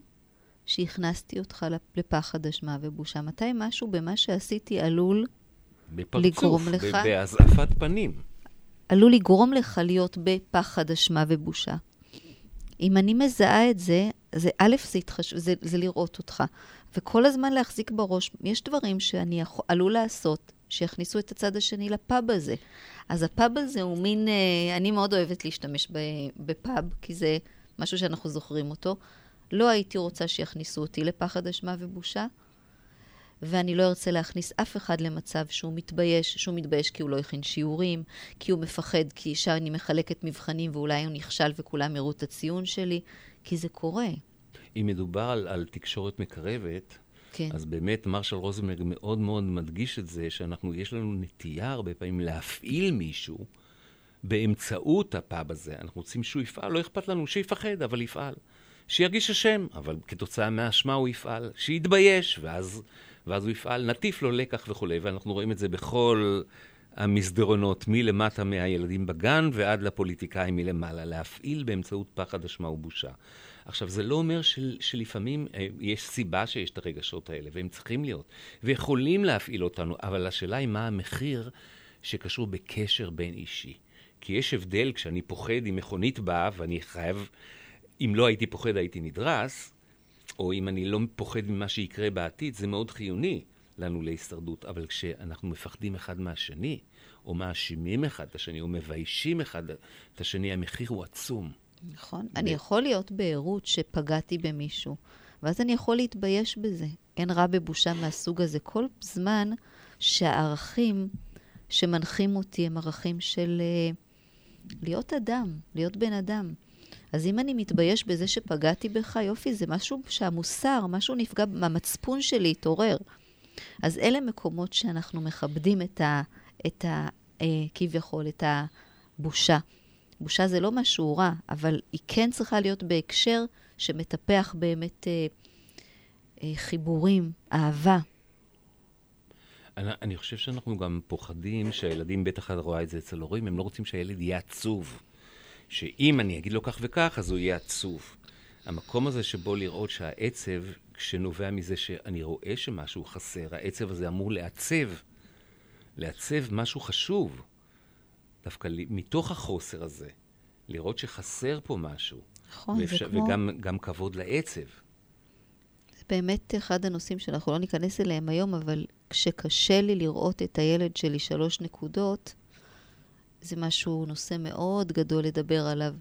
שהכנסתי אותך לפחד אשמה ובושה? מתי משהו במה שעשיתי עלול בפרצוף, לגרום לך... בפרצוף, בהזעפת פנים. עלול לגרום לך להיות בפחד אשמה ובושה. אם אני מזהה את זה, זה א', זה, התחש... זה, זה לראות אותך. וכל הזמן להחזיק בראש, יש דברים שאני יכול, עלול לעשות, שיכניסו את הצד השני לפאב הזה. אז הפאב הזה הוא מין, אה, אני מאוד אוהבת להשתמש בפאב, כי זה משהו שאנחנו זוכרים אותו. לא הייתי רוצה שיכניסו אותי לפחד אשמה ובושה, ואני לא ארצה להכניס אף אחד למצב שהוא מתבייש, שהוא מתבייש כי הוא לא הכין שיעורים, כי הוא מפחד כי שאני מחלקת מבחנים ואולי הוא נכשל וכולם יראו את הציון שלי, כי זה קורה. אם מדובר על, על תקשורת מקרבת, כן. אז באמת מרשל רוזנברג מאוד מאוד מדגיש את זה, שאנחנו, יש לנו נטייה הרבה פעמים להפעיל מישהו באמצעות הפאב הזה. אנחנו רוצים שהוא יפעל, לא אכפת לנו, שיפחד, אבל יפעל. שירגיש אשם, אבל כתוצאה מהאשמה הוא יפעל. שיתבייש, ואז, ואז הוא יפעל. נטיף לו לקח וכולי, ואנחנו רואים את זה בכל המסדרונות, מלמטה מהילדים בגן ועד לפוליטיקאים מלמעלה, להפעיל באמצעות פחד, אשמה ובושה. עכשיו, זה לא אומר של, שלפעמים אה, יש סיבה שיש את הרגשות האלה, והם צריכים להיות, ויכולים להפעיל אותנו, אבל השאלה היא מה המחיר שקשור בקשר בין אישי. כי יש הבדל כשאני פוחד אם מכונית באה ואני חייב, אם לא הייתי פוחד הייתי נדרס, או אם אני לא פוחד ממה שיקרה בעתיד, זה מאוד חיוני לנו להישרדות. אבל כשאנחנו מפחדים אחד מהשני, או מאשימים אחד את השני, או מביישים אחד את השני, המחיר הוא עצום. נכון. ו... אני יכול להיות בערות שפגעתי במישהו, ואז אני יכול להתבייש בזה. אין רע בבושה מהסוג הזה. כל זמן שהערכים שמנחים אותי הם ערכים של uh, להיות אדם, להיות בן אדם. אז אם אני מתבייש בזה שפגעתי בך, יופי, זה משהו שהמוסר, משהו נפגע, המצפון שלי התעורר. אז אלה מקומות שאנחנו מכבדים את ה... את ה אה, כביכול, את הבושה. בושה זה לא משהו רע, אבל היא כן צריכה להיות בהקשר שמטפח באמת אה, אה, חיבורים, אהבה. אני, אני חושב שאנחנו גם פוחדים שהילדים, בטח את רואה את זה אצל הורים, הם לא רוצים שהילד יהיה עצוב. שאם אני אגיד לו כך וכך, אז הוא יהיה עצוב. המקום הזה שבו לראות שהעצב, כשנובע מזה שאני רואה שמשהו חסר, העצב הזה אמור לעצב, לעצב משהו חשוב. דווקא מתוך החוסר הזה, לראות שחסר פה משהו. נכון, זה ואפשר- כמו... וגם גם כבוד לעצב. זה באמת אחד הנושאים שאנחנו לא ניכנס אליהם היום, אבל כשקשה לי לראות את הילד שלי שלוש נקודות, זה משהו, נושא מאוד גדול לדבר עליו.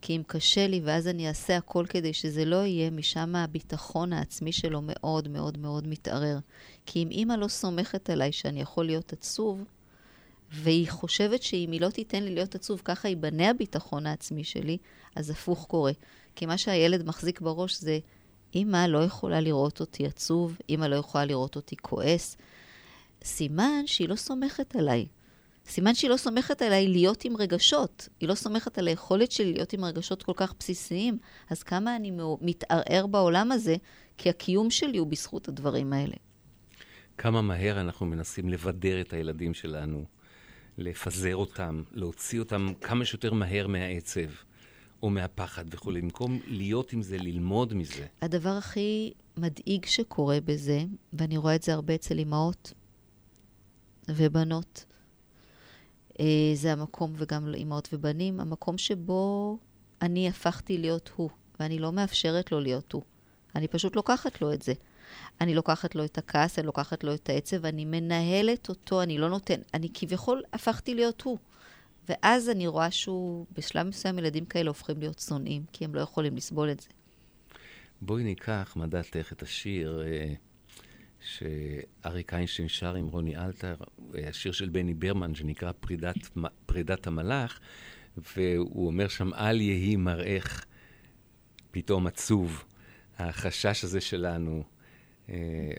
כי אם קשה לי, ואז אני אעשה הכל כדי שזה לא יהיה, משם הביטחון העצמי שלו מאוד מאוד מאוד מתערער. כי אם אימא לא סומכת עליי שאני יכול להיות עצוב, והיא חושבת שאם היא לא תיתן לי להיות עצוב, ככה ייבנה הביטחון העצמי שלי, אז הפוך קורה. כי מה שהילד מחזיק בראש זה, אמא לא יכולה לראות אותי עצוב, אמא לא יכולה לראות אותי כועס. סימן שהיא לא סומכת עליי. סימן שהיא לא סומכת עליי להיות עם רגשות. היא לא סומכת על היכולת שלי להיות עם רגשות כל כך בסיסיים. אז כמה אני מתערער בעולם הזה, כי הקיום שלי הוא בזכות הדברים האלה. כמה מהר אנחנו מנסים לבדר את הילדים שלנו, לפזר אותם, להוציא אותם כמה שיותר מהר מהעצב או מהפחד וכולי, במקום להיות עם זה, ללמוד מזה. הדבר הכי מדאיג שקורה בזה, ואני רואה את זה הרבה אצל אימהות ובנות, אה, זה המקום, וגם לאימהות ובנים, המקום שבו אני הפכתי להיות הוא, ואני לא מאפשרת לו להיות הוא. אני פשוט לוקחת לו את זה. אני לוקחת לו את הכעס, אני לוקחת לו את העצב, אני מנהלת אותו, אני לא נותן, אני כביכול הפכתי להיות הוא. ואז אני רואה שהוא, בשלב מסוים ילדים כאלה הופכים להיות שונאים, כי הם לא יכולים לסבול את זה. בואי ניקח, מדעתך, את השיר אה, שאריק איינשטיין שר עם רוני אלתר, אה, השיר של בני ברמן, שנקרא פרידת, פרידת המלאך, והוא אומר שם, אל יהי מראך פתאום עצוב. החשש הזה שלנו,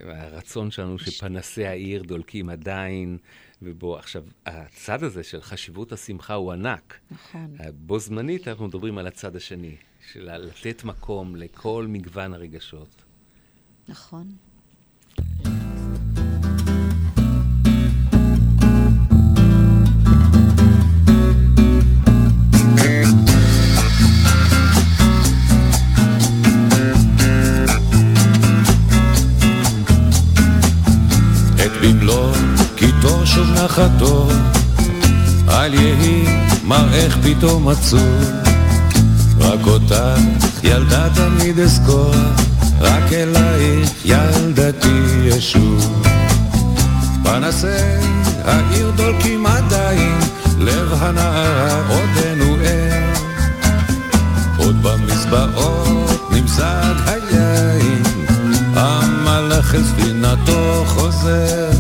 הרצון שלנו שפנסי העיר דולקים עדיין, ובו עכשיו, הצד הזה של חשיבות השמחה הוא ענק. נכון. בו זמנית אנחנו מדברים על הצד השני, של לתת מקום לכל מגוון הרגשות. נכון. שוב נחתו, אל יהי מראך פתאום עצוב. רק אותך, ילדה תמיד אזכור, רק אלייך ילדתי ישוב. פנסי העיר דולקים עדיין, לב הנערה עודנו ער. עוד במזבעות נמזג היין, המלאך אל ספינתו חוזר.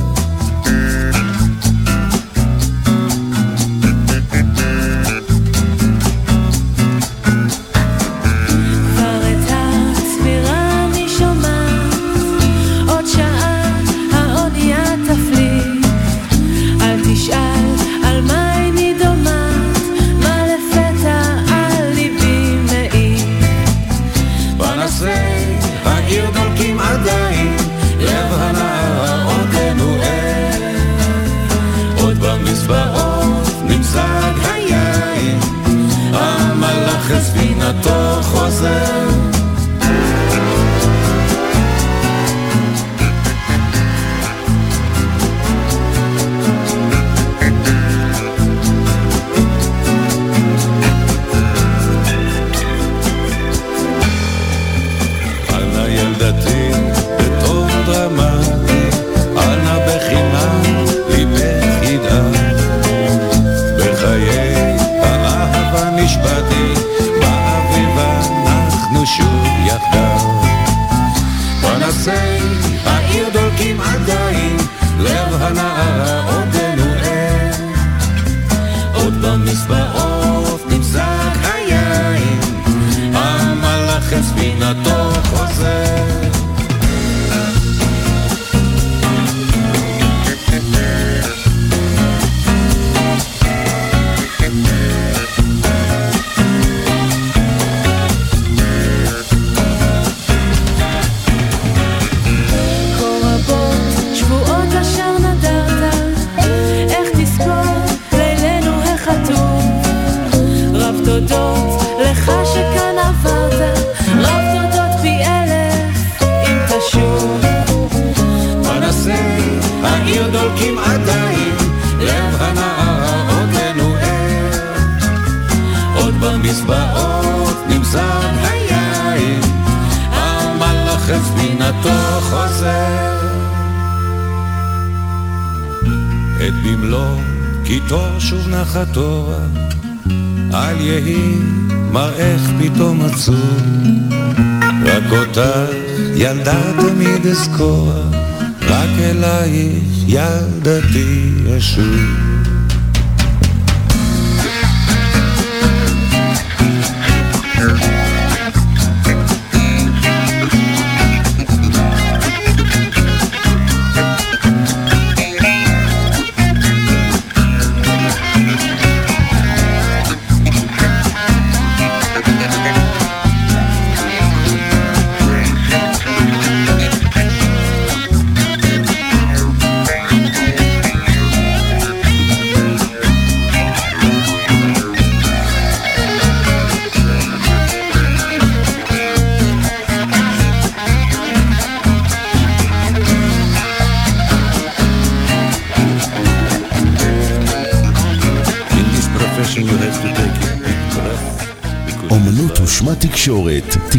שוב נחת אורה, אל יהי מראך פתאום עצוב. רק אותך ילדה תמיד אזכורה, רק אלייך ילדתי אשוב.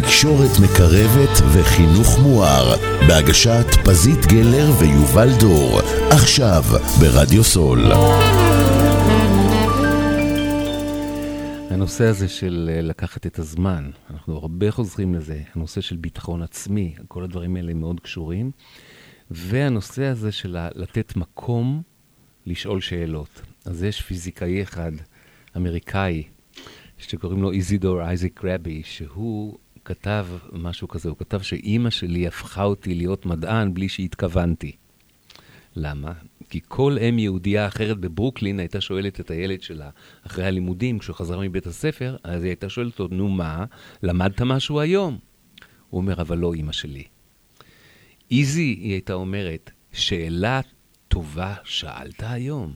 תקשורת, מקרבת וחינוך מואר, בהגשת פזית גלר ויובל דור, עכשיו ברדיו סול. הנושא הזה של אה, לקחת את הזמן, אנחנו הרבה חוזרים לזה, הנושא של ביטחון עצמי, כל הדברים האלה מאוד קשורים, והנושא הזה של לתת מקום לשאול שאלות. אז יש פיזיקאי אחד, אמריקאי, שקוראים לו איזידור אייזיק רבי, שהוא כתב משהו כזה, הוא כתב שאימא שלי הפכה אותי להיות מדען בלי שהתכוונתי. למה? כי כל אם יהודייה אחרת בברוקלין הייתה שואלת את הילד שלה אחרי הלימודים, כשהוא חזר מבית הספר, אז היא הייתה שואלת אותו, נו מה, למדת משהו היום? הוא אומר, אבל לא אימא שלי. איזי, היא הייתה אומרת, שאלה טובה שאלת היום.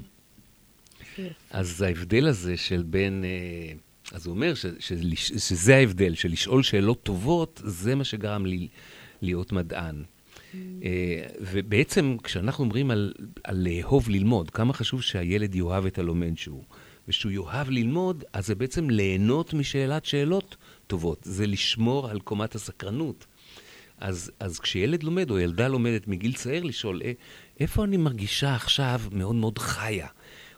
אז ההבדל הזה של בין... אה, אז הוא אומר ש, שלש, שזה ההבדל, של לשאול שאלות טובות, זה מה שגרם לי להיות מדען. אה, ובעצם כשאנחנו אומרים על, על לאהוב ללמוד, כמה חשוב שהילד יאהב את הלומד שהוא. ושהוא יאהב ללמוד, אז זה בעצם ליהנות משאלת שאלות טובות. זה לשמור על קומת הסקרנות. אז, אז כשילד לומד, או ילדה לומדת מגיל צעיר, לשאול, "אה, איפה אני מרגישה עכשיו מאוד מאוד חיה?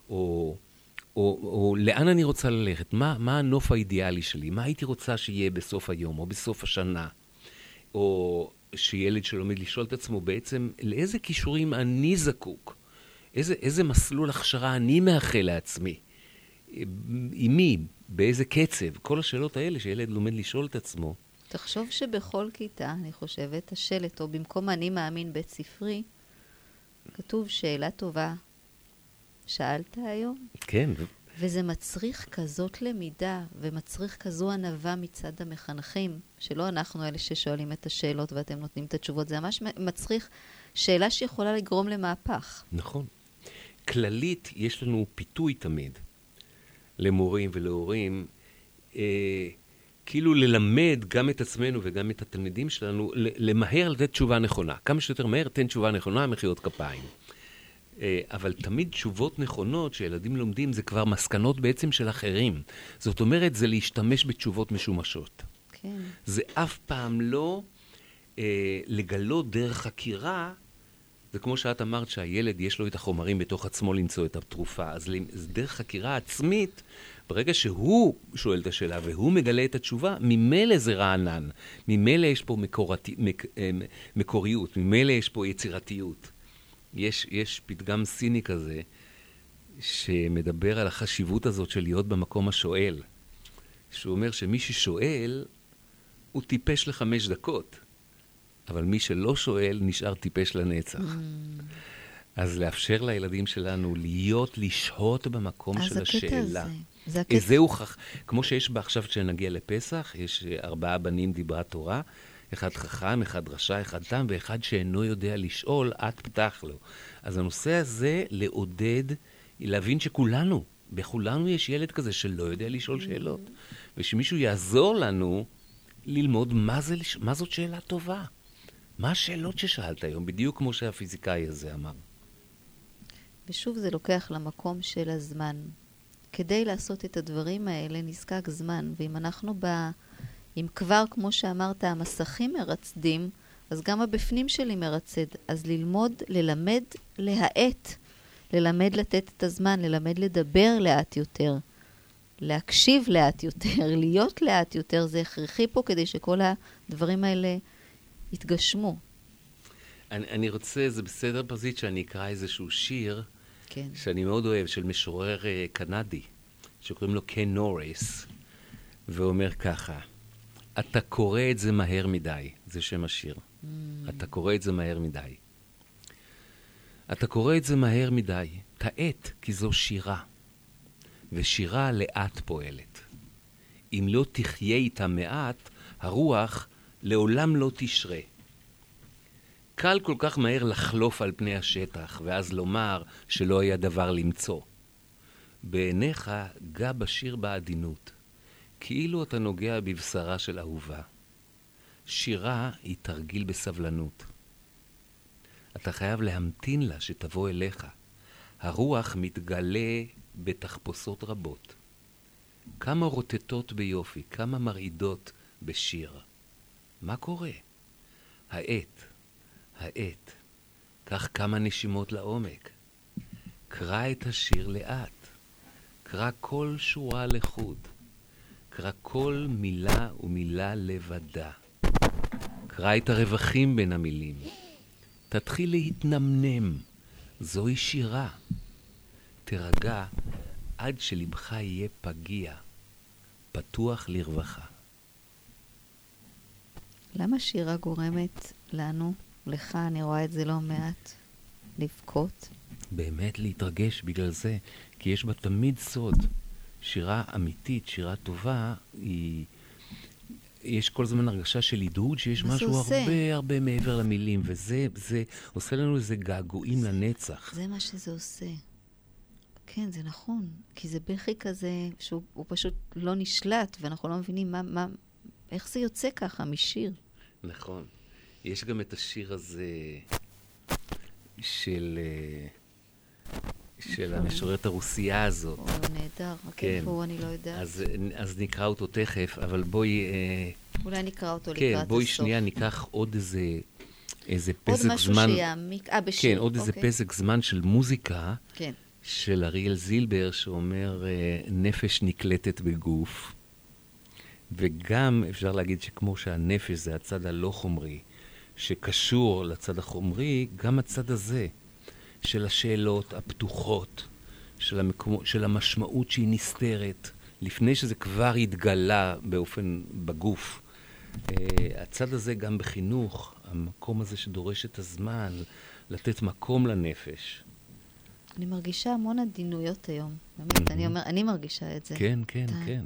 או, או, או לאן אני רוצה ללכת? מה, מה הנוף האידיאלי שלי? מה הייתי רוצה שיהיה בסוף היום, או בסוף השנה? או שילד שלומד לשאול את עצמו בעצם, לאיזה כישורים אני זקוק? איזה, איזה מסלול הכשרה אני מאחל לעצמי? עם מי? באיזה קצב? כל השאלות האלה שילד לומד לשאול את עצמו. תחשוב שבכל כיתה, אני חושבת, השלט, או במקום אני מאמין בית ספרי, כתוב שאלה טובה. שאלת היום? כן, וזה מצריך כזאת למידה, ומצריך כזו ענווה מצד המחנכים, שלא אנחנו אלה ששואלים את השאלות ואתם נותנים את התשובות, זה ממש מצריך שאלה שיכולה לגרום למהפך. נכון. כללית, יש לנו פיתוי תמיד למורים ולהורים, אה, כאילו ללמד גם את עצמנו וגם את התלמידים שלנו, למהר לתת תשובה נכונה. כמה שיותר מהר תן תשובה נכונה, מחיאות כפיים. אה, אבל תמיד תשובות נכונות שילדים לומדים זה כבר מסקנות בעצם של אחרים. זאת אומרת, זה להשתמש בתשובות משומשות. כן. זה אף פעם לא אה, לגלות דרך חקירה, זה כמו שאת אמרת שהילד יש לו את החומרים בתוך עצמו למצוא את התרופה, אז דרך חקירה עצמית, ברגע שהוא שואל את השאלה והוא מגלה את התשובה, ממילא זה רענן, ממילא יש פה מקורת, מק, אה, מקוריות, ממילא יש פה יצירתיות. יש, יש פתגם סיני כזה, שמדבר על החשיבות הזאת של להיות במקום השואל. שהוא אומר שמי ששואל, הוא טיפש לחמש דקות. אבל מי שלא שואל נשאר טיפש לנצח. Mm. אז לאפשר לילדים שלנו להיות, לשהות במקום אז של הקטע השאלה. הזה, זה הקטע. זהו חכ... כמו שיש בה עכשיו, כשנגיע לפסח, יש אה, ארבעה בנים דיברה תורה, אחד חכם, אחד רשע, אחד תם, ואחד שאינו יודע לשאול, את פתח לו. אז הנושא הזה, לעודד, להבין שכולנו, בכולנו יש ילד כזה שלא יודע לשאול שאלות. ושמישהו יעזור לנו ללמוד מה, זה, מה זאת שאלה טובה. מה השאלות ששאלת היום, בדיוק כמו שהפיזיקאי הזה אמר. ושוב זה לוקח למקום של הזמן. כדי לעשות את הדברים האלה נזקק זמן, ואם אנחנו ב... אם כבר, כמו שאמרת, המסכים מרצדים, אז גם הבפנים שלי מרצד. אז ללמוד, ללמד, להאט, ללמד לתת את הזמן, ללמד לדבר לאט יותר, להקשיב לאט יותר, להיות לאט יותר, זה הכרחי פה כדי שכל הדברים האלה יתגשמו. אני, אני רוצה, זה בסדר פזית שאני אקרא איזשהו שיר כן. שאני מאוד אוהב, של משורר אה, קנדי, שקוראים לו קן נוריס, ואומר ככה, אתה קורא את זה מהר מדי, זה שם השיר. אתה קורא את זה מהר מדי. אתה קורא את זה מהר מדי, תעט, כי זו שירה. ושירה לאט פועלת. אם לא תחיה איתה מעט, הרוח לעולם לא תשרה. קל כל כך מהר לחלוף על פני השטח, ואז לומר שלא היה דבר למצוא. בעיניך גע בשיר בעדינות, כאילו אתה נוגע בבשרה של אהובה. שירה היא תרגיל בסבלנות. אתה חייב להמתין לה שתבוא אליך. הרוח מתגלה בתחפושות רבות. כמה רוטטות ביופי, כמה מרעידות בשיר. מה קורה? העט, העט, קח כמה נשימות לעומק. קרא את השיר לאט. קרא כל שורה לחוד. קרא כל מילה ומילה לבדה. קרא את הרווחים בין המילים. תתחיל להתנמנם. זוהי שירה. תירגע עד שלבך יהיה פגיע, פתוח לרווחה. למה שירה גורמת לנו, לך, אני רואה את זה לא מעט, לבכות? באמת להתרגש בגלל זה, כי יש בה תמיד סוד. שירה אמיתית, שירה טובה, היא... יש כל הזמן הרגשה של הדהוד שיש זה משהו עושה? הרבה הרבה מעבר למילים, וזה זה עושה לנו איזה געגועים לנצח. זה מה שזה עושה. כן, זה נכון. כי זה בכי כזה שהוא הוא פשוט לא נשלט, ואנחנו לא מבינים מה, מה, איך זה יוצא ככה משיר. נכון. יש גם את השיר הזה של, אה, של המשוררת הרוסייה הזאת. הוא נהדר, רק כן. איפה הוא, אני לא יודעת. אז, נקרא אותו תכף, אבל בואי... אה, אולי נקרא אותו כן, לקראת בואי הסוף. שנייה ניקח עוד איזה, איזה עוד פסק משהו זמן. שיעמיק, אה, בשיר. כן, עוד איזה אוקיי. פסק זמן של מוזיקה כן. של אריאל זילבר, שאומר אה, נפש נקלטת בגוף. וגם אפשר להגיד שכמו שהנפש זה הצד הלא חומרי, שקשור לצד החומרי, גם הצד הזה, של השאלות הפתוחות, של, המקומו, של המשמעות שהיא נסתרת, לפני שזה כבר התגלה באופן, בגוף. Uh, הצד הזה גם בחינוך, המקום הזה שדורש את הזמן, לתת מקום לנפש. אני מרגישה המון עדינויות היום. באמת, אני אומר, אני מרגישה את זה. כן, כן, די. כן.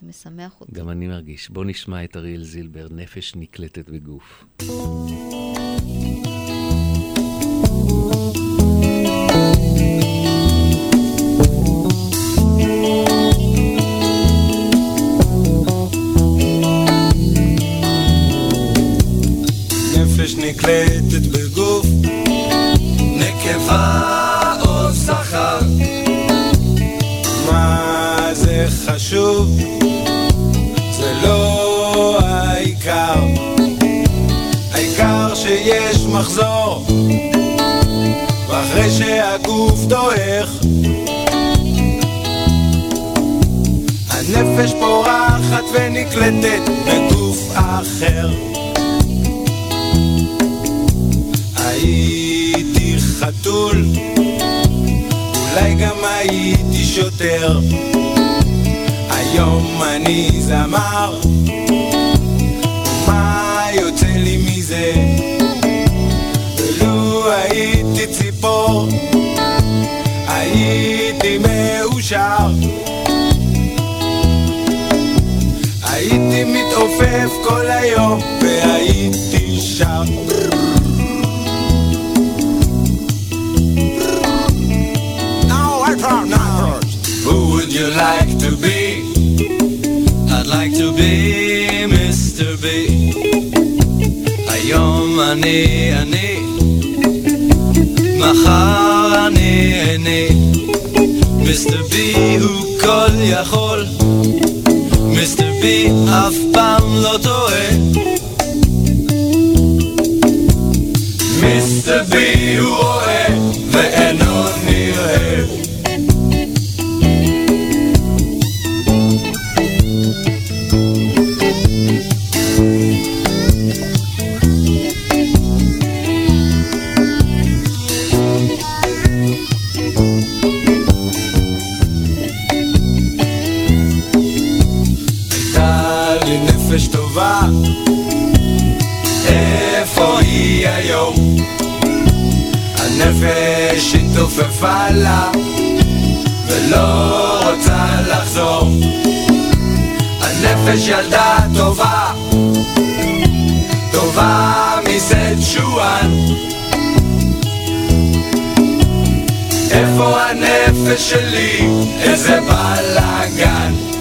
זה משמח אותי. גם אני מרגיש. בוא נשמע את אריאל זילבר, נפש נקלטת בגוף. נקלטת בגוף, נקבה או זכר. מה זה חשוב? זה לא העיקר. העיקר שיש מחזור, ואחרי שהגוף דועך, הנפש פורחת ונקלטת בגוף אחר. הייתי חתול, אולי גם הייתי שוטר. היום אני זמר, מה יוצא לי מזה? זה. לו הייתי ציפור, הייתי מאושר. הייתי מתעופף כל היום, והייתי שר. Be Mr. B. היום אני אני, מחר אני אני. מיסטר בי הוא כל יכול, מיסטר בי אף פעם לא טועה. מיסטר בי הוא לה, ולא רוצה לחזור. הנפש ילדה טובה, טובה מסצ'ואן. איפה הנפש שלי? איזה בלאגן.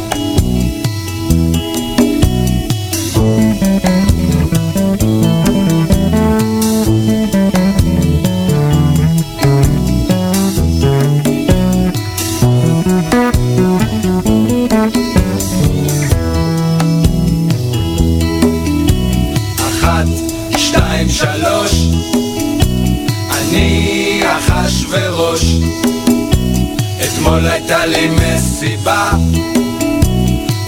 אתמול הייתה לי מסיבה,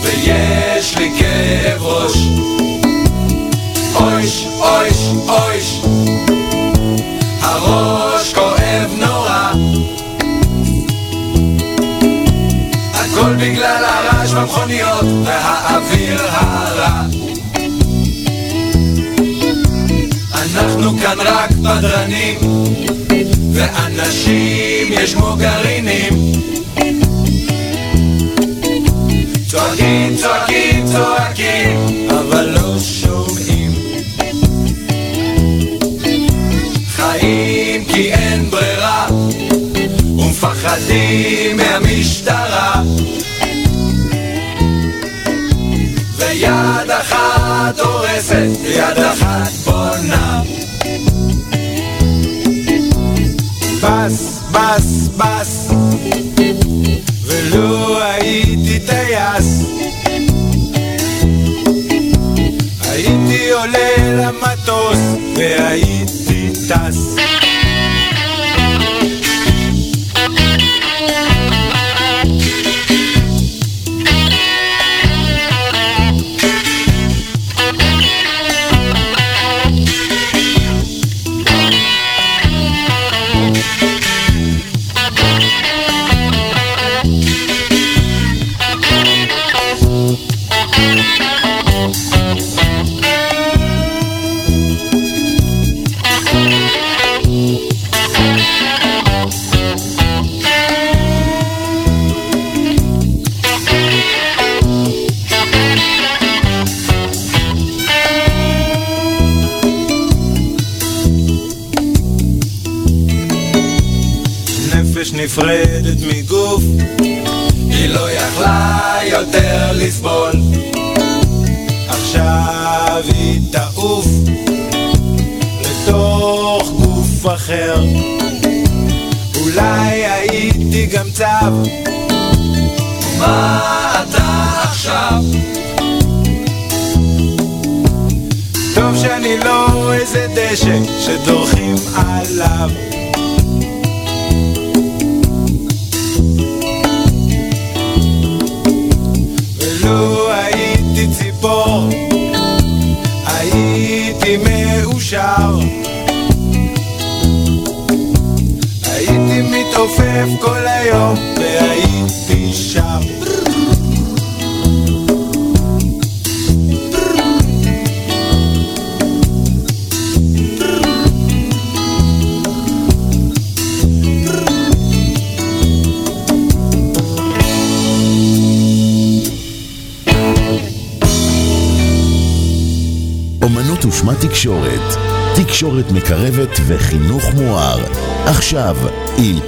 ויש לי כאב ראש. אויש, אויש, אויש, הראש כואב נורא. הכל בגלל הרעש במכוניות והאוויר הרע. אנחנו כאן רק בדרנים, ואנשים יש כמו גרעינים. צועקים, צועקים, אבל לא שומעים. חיים כי אין ברירה, ומפחדים מהמשטרה. ויד אחת הורסת, ויד אחת בונה. בס, בס, בס,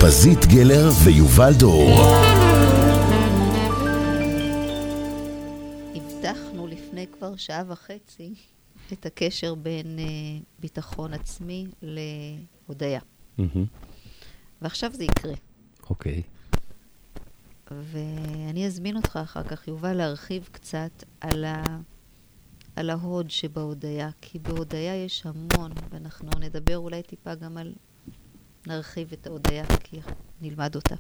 עם פזית גלר ויובל דור. הבטחנו לפני כבר שעה וחצי את הקשר בין uh, ביטחון עצמי להודיה. מהמם. ועכשיו זה יקרה. אוקיי. ואני אזמין אותך אחר כך, יובל, להרחיב קצת על, ה... על ההוד שבהודיה, כי בהודיה יש המון, ואנחנו נדבר אולי טיפה גם על... נרחיב את ההודיה, כי נלמד אותה.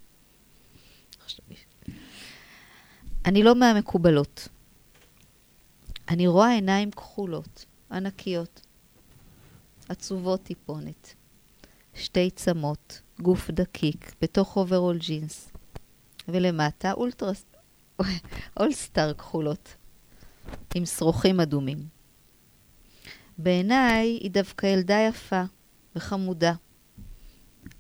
אני לא מהמקובלות. אני רואה עיניים כחולות, ענקיות, עצובות טיפונת, שתי צמות, גוף דקיק, בתוך אוברול ג'ינס, ולמטה אולטרס... All Star כחולות, עם שרוכים אדומים. בעיניי היא דווקא ילדה יפה וחמודה.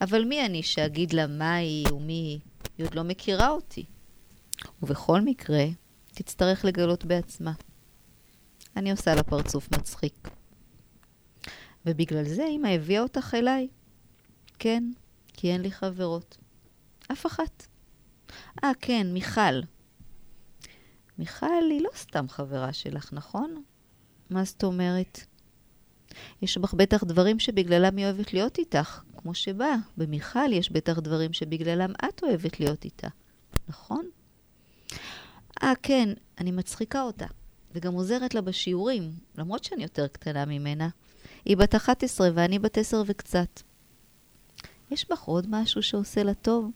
אבל מי אני שאגיד לה מה היא ומי היא? היא עוד לא מכירה אותי. ובכל מקרה, תצטרך לגלות בעצמה. אני עושה לה פרצוף מצחיק. ובגלל זה אמא הביאה אותך אליי. כן, כי אין לי חברות. אף אחת. אה, כן, מיכל. מיכל היא לא סתם חברה שלך, נכון? מה זאת אומרת? יש בך בטח דברים שבגללם היא אוהבת להיות איתך, כמו שבא. במיכל יש בטח דברים שבגללם את אוהבת להיות איתה, נכון? אה, כן, אני מצחיקה אותה, וגם עוזרת לה בשיעורים, למרות שאני יותר קטנה ממנה. היא בת 11 ואני בת 10 וקצת. יש בך עוד משהו שעושה לה טוב?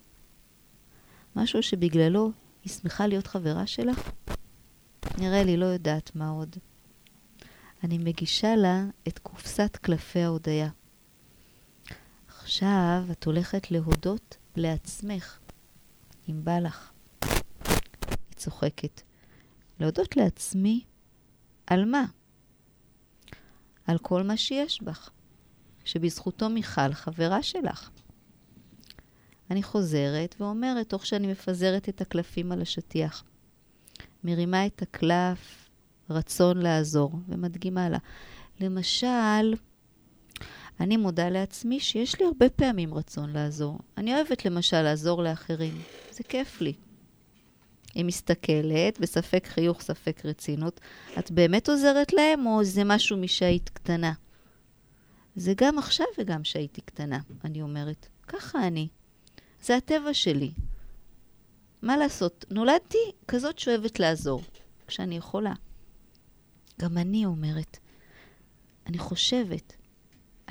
משהו שבגללו היא שמחה להיות חברה שלך? נראה לי לא יודעת מה עוד. אני מגישה לה את קופסת קלפי ההודיה. עכשיו את הולכת להודות לעצמך, אם בא לך. היא צוחקת. להודות לעצמי? על מה? על כל מה שיש בך, שבזכותו מיכל חברה שלך. אני חוזרת ואומרת, תוך שאני מפזרת את הקלפים על השטיח. מרימה את הקלף, רצון לעזור, ומדגימה לה. למשל, אני מודה לעצמי שיש לי הרבה פעמים רצון לעזור. אני אוהבת למשל לעזור לאחרים, זה כיף לי. היא מסתכלת, בספק חיוך, ספק רצינות. את באמת עוזרת להם, או זה משהו משהיית קטנה? זה גם עכשיו וגם כשהייתי קטנה, אני אומרת. ככה אני. זה הטבע שלי. מה לעשות, נולדתי כזאת שאוהבת לעזור, כשאני יכולה. גם אני אומרת. אני חושבת.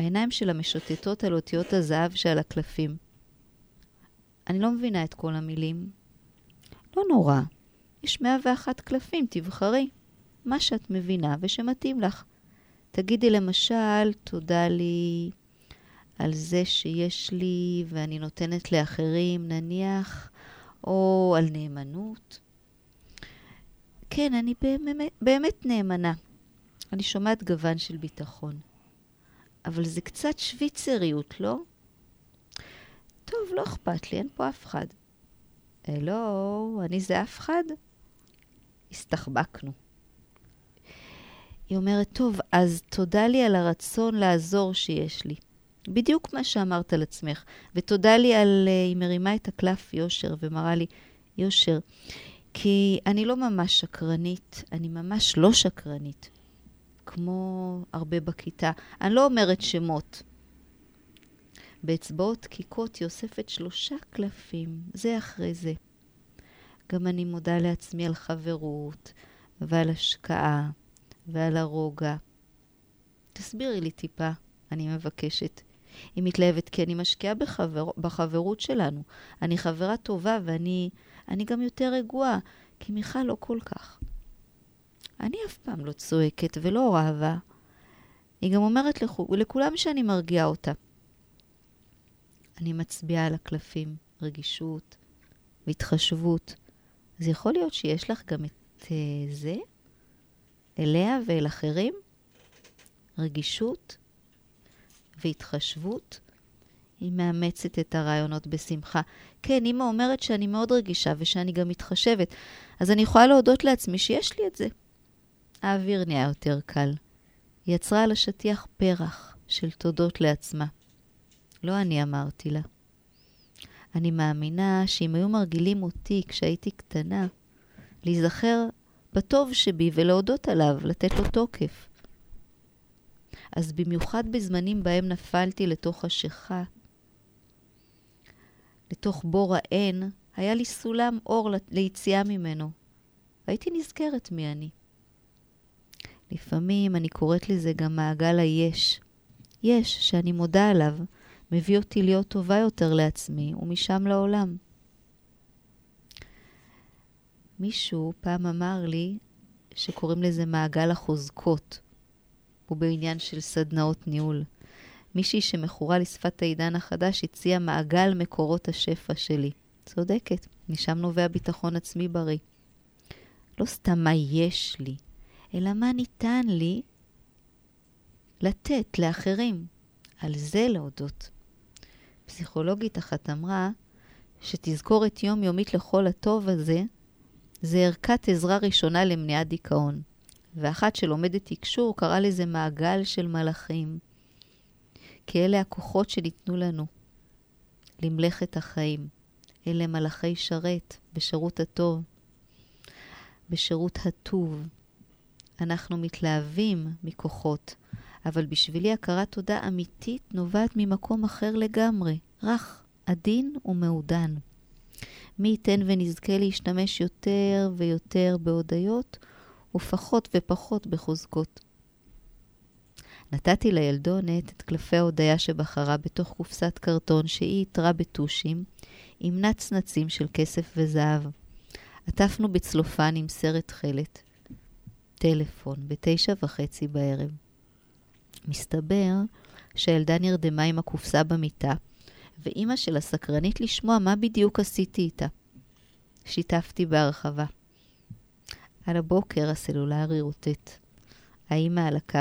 העיניים שלה משוטטות על אותיות הזהב שעל הקלפים. אני לא מבינה את כל המילים. לא נורא. יש 101 קלפים, תבחרי. מה שאת מבינה ושמתאים לך. תגידי למשל, תודה לי על זה שיש לי ואני נותנת לאחרים, נניח, או על נאמנות. כן, אני באמת, באמת נאמנה. אני שומעת גוון של ביטחון. אבל זה קצת שוויצריות, לא? טוב, לא אכפת לי, אין פה אף אחד. הלו, אני זה אף אחד? הסתחבקנו. היא אומרת, טוב, אז תודה לי על הרצון לעזור שיש לי. בדיוק מה שאמרת על עצמך. ותודה לי על... uh, היא מרימה את הקלף יושר ומראה לי, יושר, כי אני לא ממש שקרנית, אני ממש לא שקרנית, כמו הרבה בכיתה. אני לא אומרת שמות. באצבעות דקיקות היא אוספת שלושה קלפים, זה אחרי זה. גם אני מודה לעצמי על חברות, ועל השקעה, ועל הרוגע. תסבירי לי טיפה, אני מבקשת. היא מתלהבת כי אני משקיעה בחבר... בחברות שלנו. אני חברה טובה ואני אני גם יותר רגועה, כי מיכל לא כל כך. אני אף פעם לא צועקת ולא רבה. היא גם אומרת לכ... לכולם שאני מרגיעה אותה. אני מצביעה על הקלפים, רגישות והתחשבות. אז יכול להיות שיש לך גם את uh, זה? אליה ואל אחרים? רגישות והתחשבות? היא מאמצת את הרעיונות בשמחה. כן, אמא אומרת שאני מאוד רגישה ושאני גם מתחשבת, אז אני יכולה להודות לעצמי שיש לי את זה. האוויר נהיה יותר קל. היא יצרה על השטיח פרח של תודות לעצמה. לא אני אמרתי לה. אני מאמינה שאם היו מרגילים אותי כשהייתי קטנה, להיזכר בטוב שבי ולהודות עליו, לתת לו תוקף. אז במיוחד בזמנים בהם נפלתי לתוך חשיכה, לתוך בור האין, היה לי סולם אור ליציאה ממנו. הייתי נזכרת מי אני. לפעמים אני קוראת לזה גם מעגל היש. יש, שאני מודה עליו, מביא אותי להיות טובה יותר לעצמי, ומשם לעולם. מישהו פעם אמר לי שקוראים לזה מעגל החוזקות. הוא בעניין של סדנאות ניהול. מישהי שמכורה לשפת העידן החדש הציעה מעגל מקורות השפע שלי. צודקת, משם נובע ביטחון עצמי בריא. לא סתם מה יש לי, אלא מה ניתן לי לתת לאחרים. על זה להודות. פסיכולוגית אחת אמרה שתזכורת יומיומית לכל הטוב הזה זה ערכת עזרה ראשונה למניעת דיכאון. ואחת שלומדת תקשור קראה לזה מעגל של מלאכים. כי אלה הכוחות שניתנו לנו למלאכת החיים. אלה מלאכי שרת בשירות הטוב, בשירות הטוב. אנחנו מתלהבים מכוחות, אבל בשבילי הכרת תודה אמיתית נובעת ממקום אחר לגמרי, רך, עדין ומעודן. מי ייתן ונזכה להשתמש יותר ויותר בהודיות ופחות ופחות בחוזקות. נתתי לילדונת את קלפי ההודיה שבחרה בתוך קופסת קרטון שהיא איתרה בטושים עם נצנצים של כסף וזהב. עטפנו בצלופן עם סרט תכלת. טלפון, בתשע וחצי בערב. מסתבר שהילדה נרדמה עם הקופסה במיטה, ואימא שלה סקרנית לשמוע מה בדיוק עשיתי איתה. שיתפתי בהרחבה. על הבוקר הסלולרי רוטט. האימא על הקו.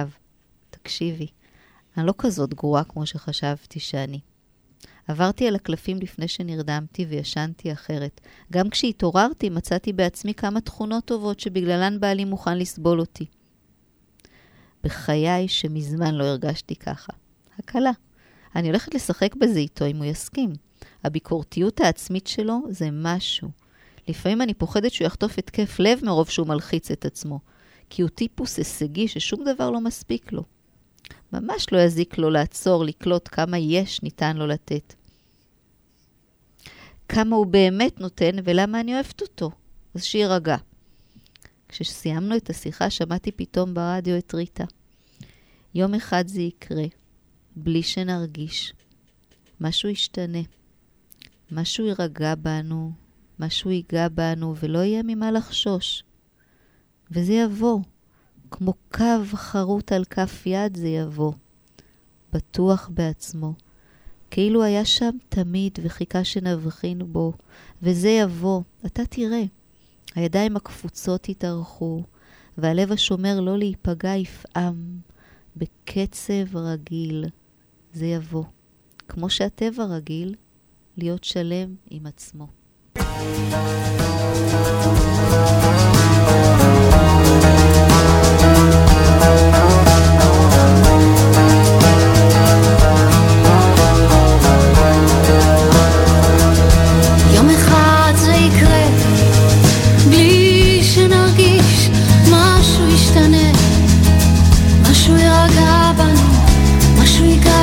תקשיבי, אני לא כזאת גרועה כמו שחשבתי שאני. עברתי על הקלפים לפני שנרדמתי וישנתי אחרת. גם כשהתעוררתי מצאתי בעצמי כמה תכונות טובות שבגללן בעלי מוכן לסבול אותי. בחיי שמזמן לא הרגשתי ככה. הקלה. אני הולכת לשחק בזה איתו אם הוא יסכים. הביקורתיות העצמית שלו זה משהו. לפעמים אני פוחדת שהוא יחטוף התקף לב מרוב שהוא מלחיץ את עצמו, כי הוא טיפוס הישגי ששום דבר לא מספיק לו. ממש לא יזיק לו לעצור, לקלוט כמה יש ניתן לו לתת. כמה הוא באמת נותן ולמה אני אוהבת אותו. אז שיירגע. כשסיימנו את השיחה שמעתי פתאום ברדיו את ריטה. יום אחד זה יקרה, בלי שנרגיש. משהו ישתנה. משהו יירגע בנו, משהו ייגע בנו, ולא יהיה ממה לחשוש. וזה יבוא. כמו קו חרוט על כף יד זה יבוא. בטוח בעצמו. כאילו היה שם תמיד וחיכה שנבחין בו, וזה יבוא, אתה תראה. הידיים הקפוצות יתארכו, והלב השומר לא להיפגע יפעם. בקצב רגיל זה יבוא. כמו שהטבע רגיל, להיות שלם עם עצמו. יום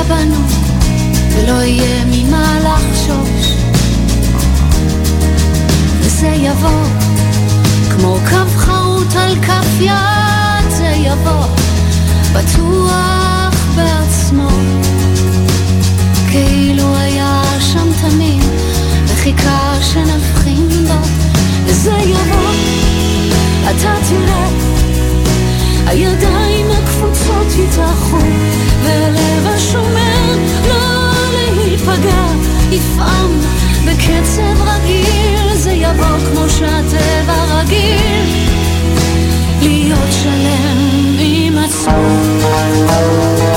בנו, ולא יהיה ממה לחשוש. וזה יבוא, כמו קו חרוט על כף יד, זה יבוא, בטוח בעצמו. כאילו היה שם תמיד, וחיכה שנבחין בו, וזה יבוא, אתה תראה, הידיים הקפוצות יתאחו, והלב השומר לא להיפגע, יפעם בקצב רגיל, זה יבוא כמו שהטבע רגיל, להיות שלם עם עצמו.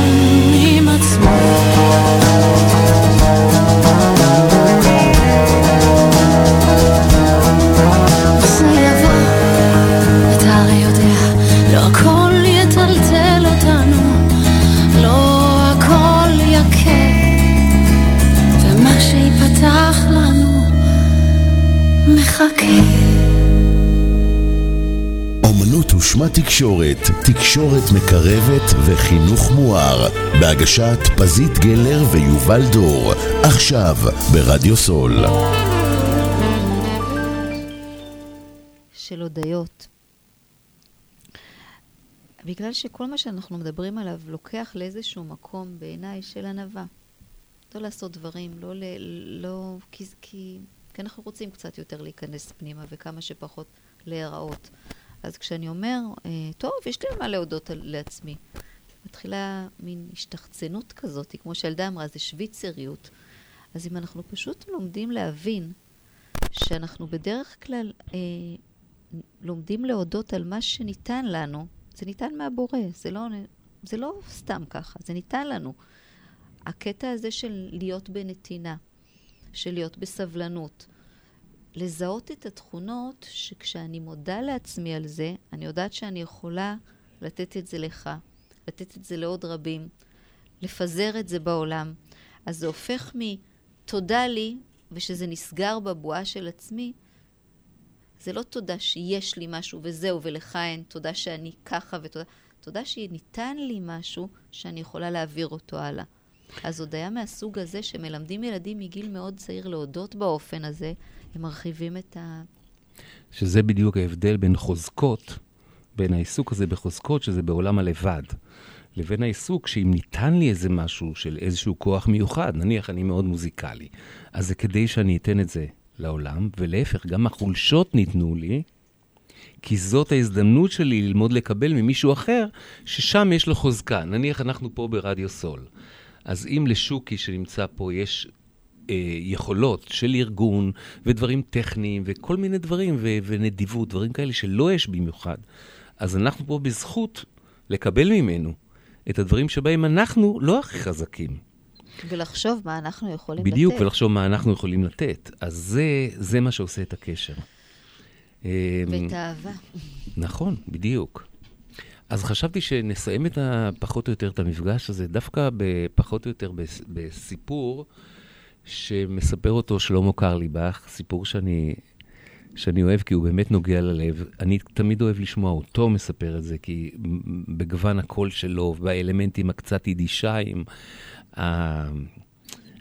תקשורת, תקשורת מקרבת וחינוך מואר, בהגשת פזית גלר ויובל דור, עכשיו ברדיו סול. של הודיות. בגלל שכל מה שאנחנו מדברים עליו לוקח לאיזשהו מקום בעיניי של ענווה. לא לעשות דברים, לא, ל, לא כי, כי, כי אנחנו רוצים קצת יותר להיכנס פנימה וכמה שפחות להיראות. אז כשאני אומר, אה, טוב, יש לי מה להודות לעצמי, מתחילה מין השתחצנות כזאת, כמו שילדה אמרה, זה שוויצריות. אז אם אנחנו פשוט לומדים להבין שאנחנו בדרך כלל אה, לומדים להודות על מה שניתן לנו, זה ניתן מהבורא, זה לא, זה לא סתם ככה, זה ניתן לנו. הקטע הזה של להיות בנתינה, של להיות בסבלנות, לזהות את התכונות שכשאני מודה לעצמי על זה, אני יודעת שאני יכולה לתת את זה לך, לתת את זה לעוד רבים, לפזר את זה בעולם. אז זה הופך מתודה לי, ושזה נסגר בבועה של עצמי, זה לא תודה שיש לי משהו וזהו ולך אין, תודה שאני ככה ותודה, תודה שניתן לי משהו שאני יכולה להעביר אותו הלאה. אז הודיה מהסוג הזה שמלמדים ילדים מגיל מאוד צעיר להודות באופן הזה, הם מרחיבים את ה... שזה בדיוק ההבדל בין חוזקות, בין העיסוק הזה בחוזקות, שזה בעולם הלבד, לבין העיסוק שאם ניתן לי איזה משהו של איזשהו כוח מיוחד, נניח אני מאוד מוזיקלי, אז זה כדי שאני אתן את זה לעולם, ולהפך, גם החולשות ניתנו לי, כי זאת ההזדמנות שלי ללמוד לקבל ממישהו אחר, ששם יש לו חוזקה. נניח אנחנו פה ברדיו סול. אז אם לשוקי שנמצא פה יש אה, יכולות של ארגון ודברים טכניים וכל מיני דברים ו- ונדיבות, דברים כאלה שלא יש במיוחד, אז אנחנו פה בזכות לקבל ממנו את הדברים שבהם אנחנו לא הכי חזקים. ולחשוב מה אנחנו יכולים בדיוק, לתת. ולחשוב מה אנחנו יכולים לתת. אז זה, זה מה שעושה את הקשר. אה, ואת האהבה. נכון, בדיוק. אז חשבתי שנסיים את ה, פחות או יותר את המפגש הזה, דווקא פחות או יותר בס- בסיפור שמספר אותו שלמה קרליבך, סיפור שאני, שאני אוהב כי הוא באמת נוגע ללב. אני תמיד אוהב לשמוע אותו מספר את זה, כי בגוון הקול שלו, באלמנטים הקצת יידישיים,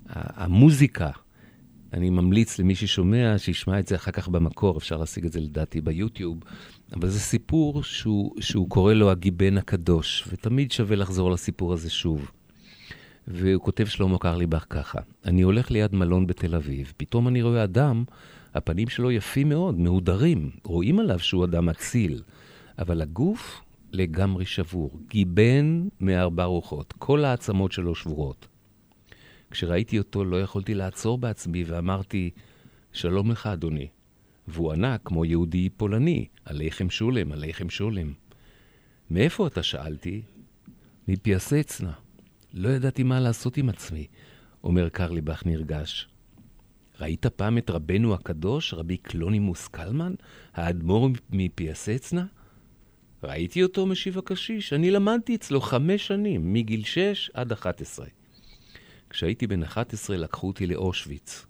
המוזיקה, אני ממליץ למי ששומע, שישמע את זה אחר כך במקור, אפשר להשיג את זה לדעתי ביוטיוב. אבל זה סיפור שהוא, שהוא קורא לו הגיבן הקדוש, ותמיד שווה לחזור לסיפור הזה שוב. והוא כותב שלמה קרליבך ככה: אני הולך ליד מלון בתל אביב, פתאום אני רואה אדם, הפנים שלו יפים מאוד, מהודרים, רואים עליו שהוא אדם אציל, אבל הגוף לגמרי שבור, גיבן מארבע רוחות, כל העצמות שלו שבורות. כשראיתי אותו לא יכולתי לעצור בעצמי ואמרתי, שלום לך, אדוני. והוא ענה, כמו יהודי פולני, עליכם שולם, עליכם שולם. מאיפה אתה? שאלתי. מפיאסצנה. לא ידעתי מה לעשות עם עצמי, אומר קרליבך נרגש. ראית פעם את רבנו הקדוש, רבי קלונימוס קלמן, האדמו"ר מפיאסצנה? ראיתי אותו, משיב הקשיש. אני למדתי אצלו חמש שנים, מגיל שש עד אחת עשרה. כשהייתי בן 11 לקחו אותי לאושוויץ.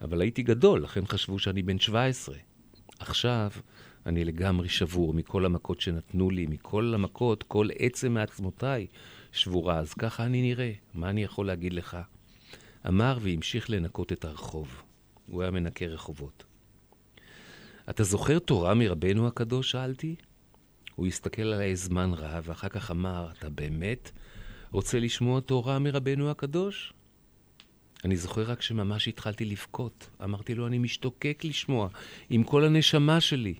אבל הייתי גדול, לכן חשבו שאני בן 17. עכשיו אני לגמרי שבור מכל המכות שנתנו לי, מכל המכות, כל עצם מעצמותיי שבורה, אז ככה אני נראה, מה אני יכול להגיד לך? אמר והמשיך לנקות את הרחוב. הוא היה מנקה רחובות. אתה זוכר תורה מרבנו הקדוש? שאלתי. הוא הסתכל עליי זמן רב, ואחר כך אמר, אתה באמת? רוצה לשמוע תורה מרבנו הקדוש? אני זוכר רק שממש התחלתי לבכות. אמרתי לו, אני משתוקק לשמוע, עם כל הנשמה שלי.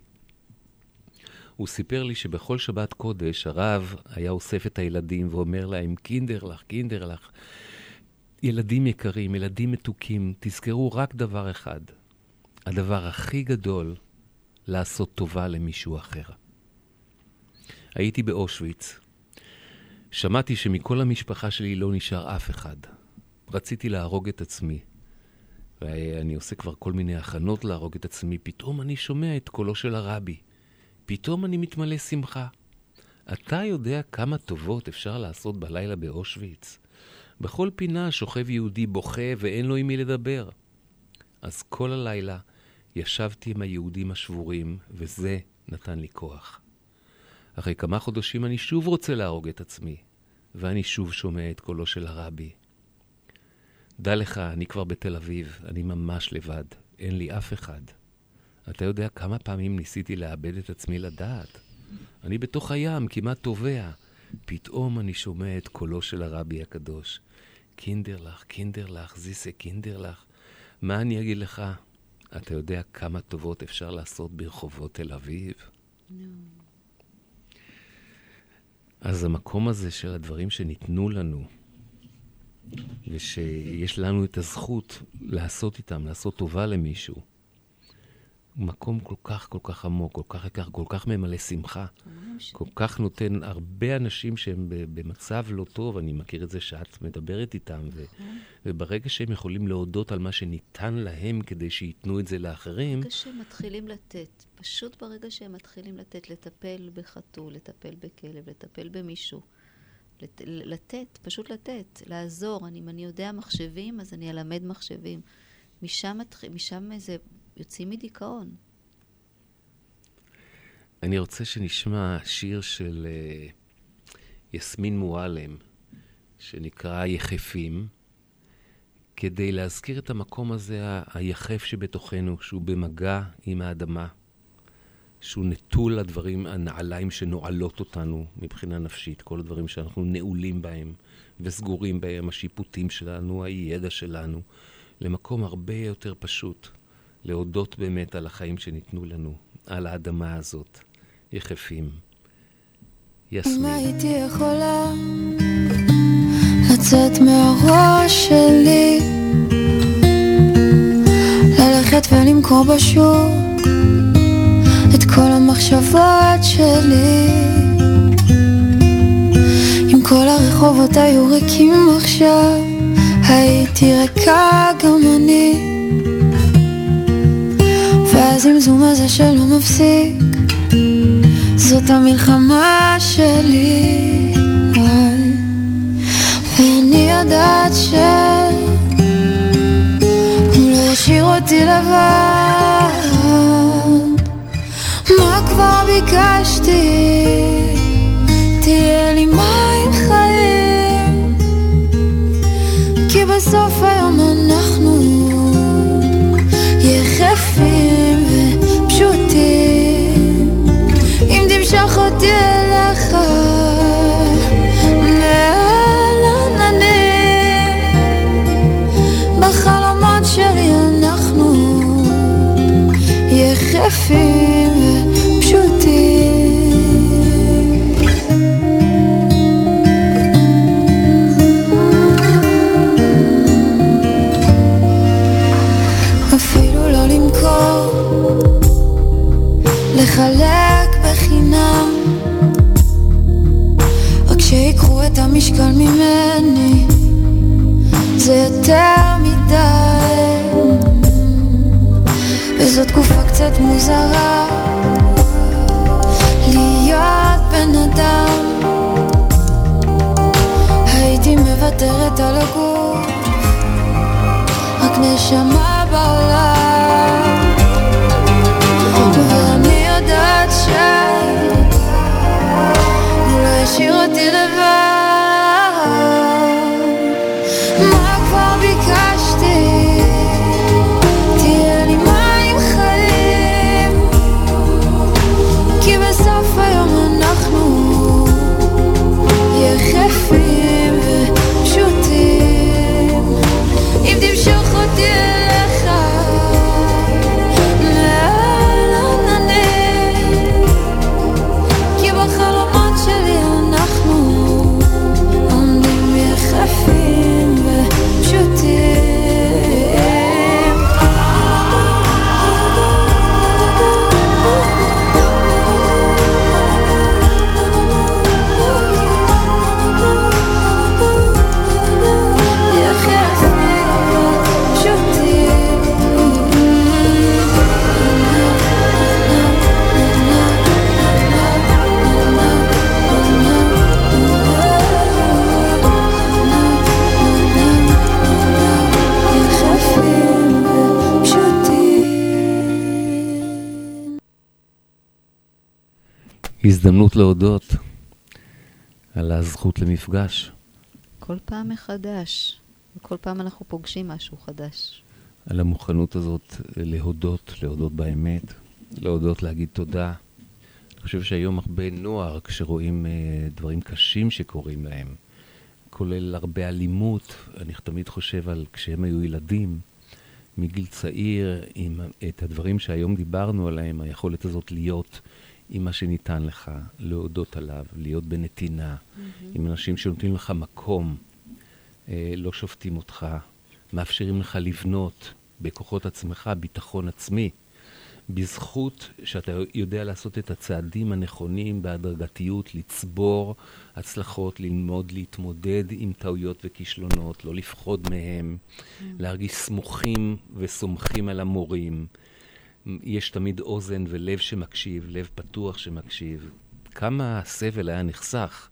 הוא סיפר לי שבכל שבת קודש הרב היה אוסף את הילדים ואומר להם, קינדר לך, קינדר לך. ילדים יקרים, ילדים מתוקים, תזכרו רק דבר אחד. הדבר הכי גדול, לעשות טובה למישהו אחר. הייתי באושוויץ. שמעתי שמכל המשפחה שלי לא נשאר אף אחד. רציתי להרוג את עצמי. ואני עושה כבר כל מיני הכנות להרוג את עצמי. פתאום אני שומע את קולו של הרבי. פתאום אני מתמלא שמחה. אתה יודע כמה טובות אפשר לעשות בלילה באושוויץ? בכל פינה שוכב יהודי בוכה ואין לו עם מי לדבר. אז כל הלילה ישבתי עם היהודים השבורים, וזה נתן לי כוח. אחרי כמה חודשים אני שוב רוצה להרוג את עצמי, ואני שוב שומע את קולו של הרבי. דע לך, אני כבר בתל אביב, אני ממש לבד, אין לי אף אחד. אתה יודע כמה פעמים ניסיתי לאבד את עצמי לדעת? אני בתוך הים, כמעט טובע. פתאום אני שומע את קולו של הרבי הקדוש. קינדרלך, קינדרלך, זיסה קינדרלך. מה אני אגיד לך? אתה יודע כמה טובות אפשר לעשות ברחובות תל אביב? No. אז המקום הזה של הדברים שניתנו לנו, ושיש לנו את הזכות לעשות איתם, לעשות טובה למישהו, מקום כל כך, כל כך עמוק, כל כך יקר, כל כך ממלא שמחה. כל כך נותן הרבה אנשים שהם במצב לא טוב, אני מכיר את זה שאת מדברת איתם, ו- נכון. וברגע שהם יכולים להודות על מה שניתן להם כדי שייתנו את זה לאחרים... ברגע שהם מתחילים לתת, פשוט ברגע שהם מתחילים לתת, לטפל בחתול, לטפל בכלב, לטפל במישהו. לת, לתת, פשוט לתת, לעזור. אני, אם אני יודע מחשבים, אז אני אלמד מחשבים. משם, משם זה יוצאים מדיכאון. אני רוצה שנשמע שיר של uh, יסמין מועלם, שנקרא יחפים, כדי להזכיר את המקום הזה, היחף שבתוכנו, שהוא במגע עם האדמה, שהוא נטול הדברים, הנעליים שנועלות אותנו מבחינה נפשית, כל הדברים שאנחנו נעולים בהם וסגורים בהם, השיפוטים שלנו, הידע שלנו, למקום הרבה יותר פשוט. להודות באמת על החיים שניתנו לנו, על האדמה הזאת, יחפים. יסמין. אם הייתי יכולה לצאת מהראש שלי, ללכת ולמכור בשוק את כל המחשבות שלי. אם כל הרחובות היו ריקים עכשיו, הייתי ריקה גם אני. והזמזום הזה שלא מפסיק. זאת המלחמה שלי. ואני יודעת שהוא לא ישאיר אותי לבד. מה כבר ביקשתי? תהיה לי מים חיים. כי בסוף היום אנחנו יחפים אם תמשוך אותי אליך מעל עננים בחלומות שלי אנחנו יחפים לחלק בחינם. רק שיקחו את המשקל ממני זה יותר מדי. וזו תקופה קצת מוזרה להיות בן אדם. הייתי מוותרת על הגוף רק נשמה בעולם להשאיר אותי לבד הזדמנות להודות על הזכות למפגש. כל פעם מחדש, וכל פעם אנחנו פוגשים משהו חדש. על המוכנות הזאת להודות, להודות באמת, להודות להגיד תודה. אני חושב שהיום הרבה נוער, כשרואים uh, דברים קשים שקורים להם, כולל הרבה אלימות, אני תמיד חושב על כשהם היו ילדים, מגיל צעיר, עם את הדברים שהיום דיברנו עליהם, היכולת הזאת להיות עם מה שניתן לך, להודות עליו, להיות בנתינה, mm-hmm. עם אנשים שנותנים לך מקום, אה, לא שופטים אותך, מאפשרים לך לבנות בכוחות עצמך ביטחון עצמי, בזכות שאתה יודע לעשות את הצעדים הנכונים בהדרגתיות, לצבור הצלחות, ללמוד להתמודד עם טעויות וכישלונות, לא לפחוד מהם, mm. להרגיש סמוכים וסומכים על המורים. יש תמיד אוזן ולב שמקשיב, לב פתוח שמקשיב. כמה סבל היה נחסך,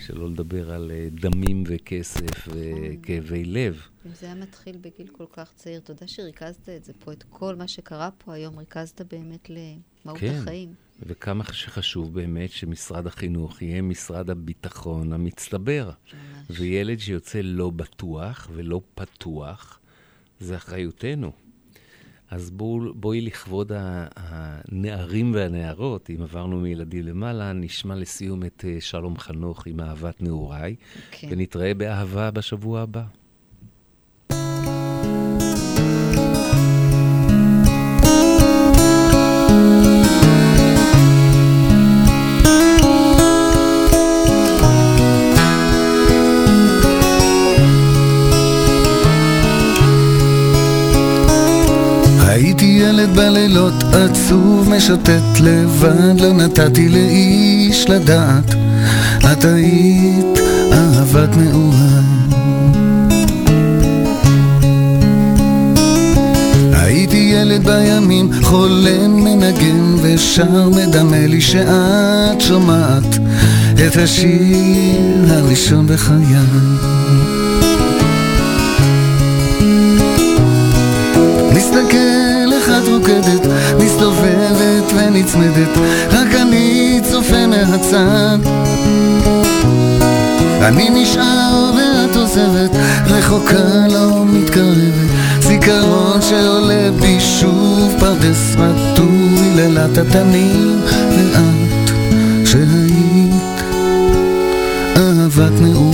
שלא לדבר על אה, דמים וכסף וכאבי לב. אם זה היה מתחיל בגיל כל כך צעיר, תודה שריכזת את זה פה, את כל מה שקרה פה היום, ריכזת באמת למהות כן. החיים. וכמה שחשוב באמת שמשרד החינוך יהיה משרד הביטחון המצטבר. ממש. וילד שיוצא לא בטוח ולא פתוח, זה אחריותנו. אז בואו, בואי לכבוד הנערים והנערות, אם עברנו מילדים למעלה, נשמע לסיום את אה, שלום חנוך עם אהבת נעוריי, okay. כן. ונתראה באהבה בשבוע הבא. ילד בלילות עצוב משוטט לבד לא נתתי לאיש לדעת. את היית אהבת נעוריי הייתי ילד בימים חולם מנגן ושר מדמה לי שאת שומעת את השיר הראשון בחיי. מסתכל מסתובבת ונצמדת, רק אני צופה מהצד. אני נשאר ואת עוזבת, רחוקה לא מתקרבת, זיכרון שעולה בי שוב פרדס רטוב, היללת התנים, ואת שהיית אהבת נעוריי.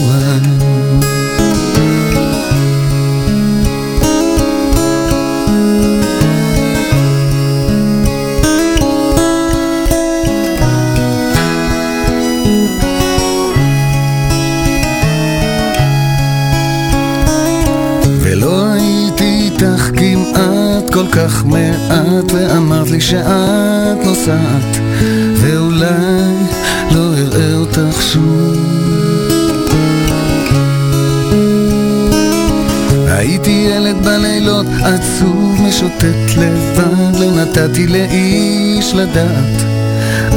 כך מעט ואמרת לי שאת נוסעת ואולי לא אראה אותך שוב. הייתי ילד בלילות עצוב משוטט לבד לא נתתי לאיש לדעת.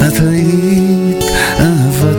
את היית אהבה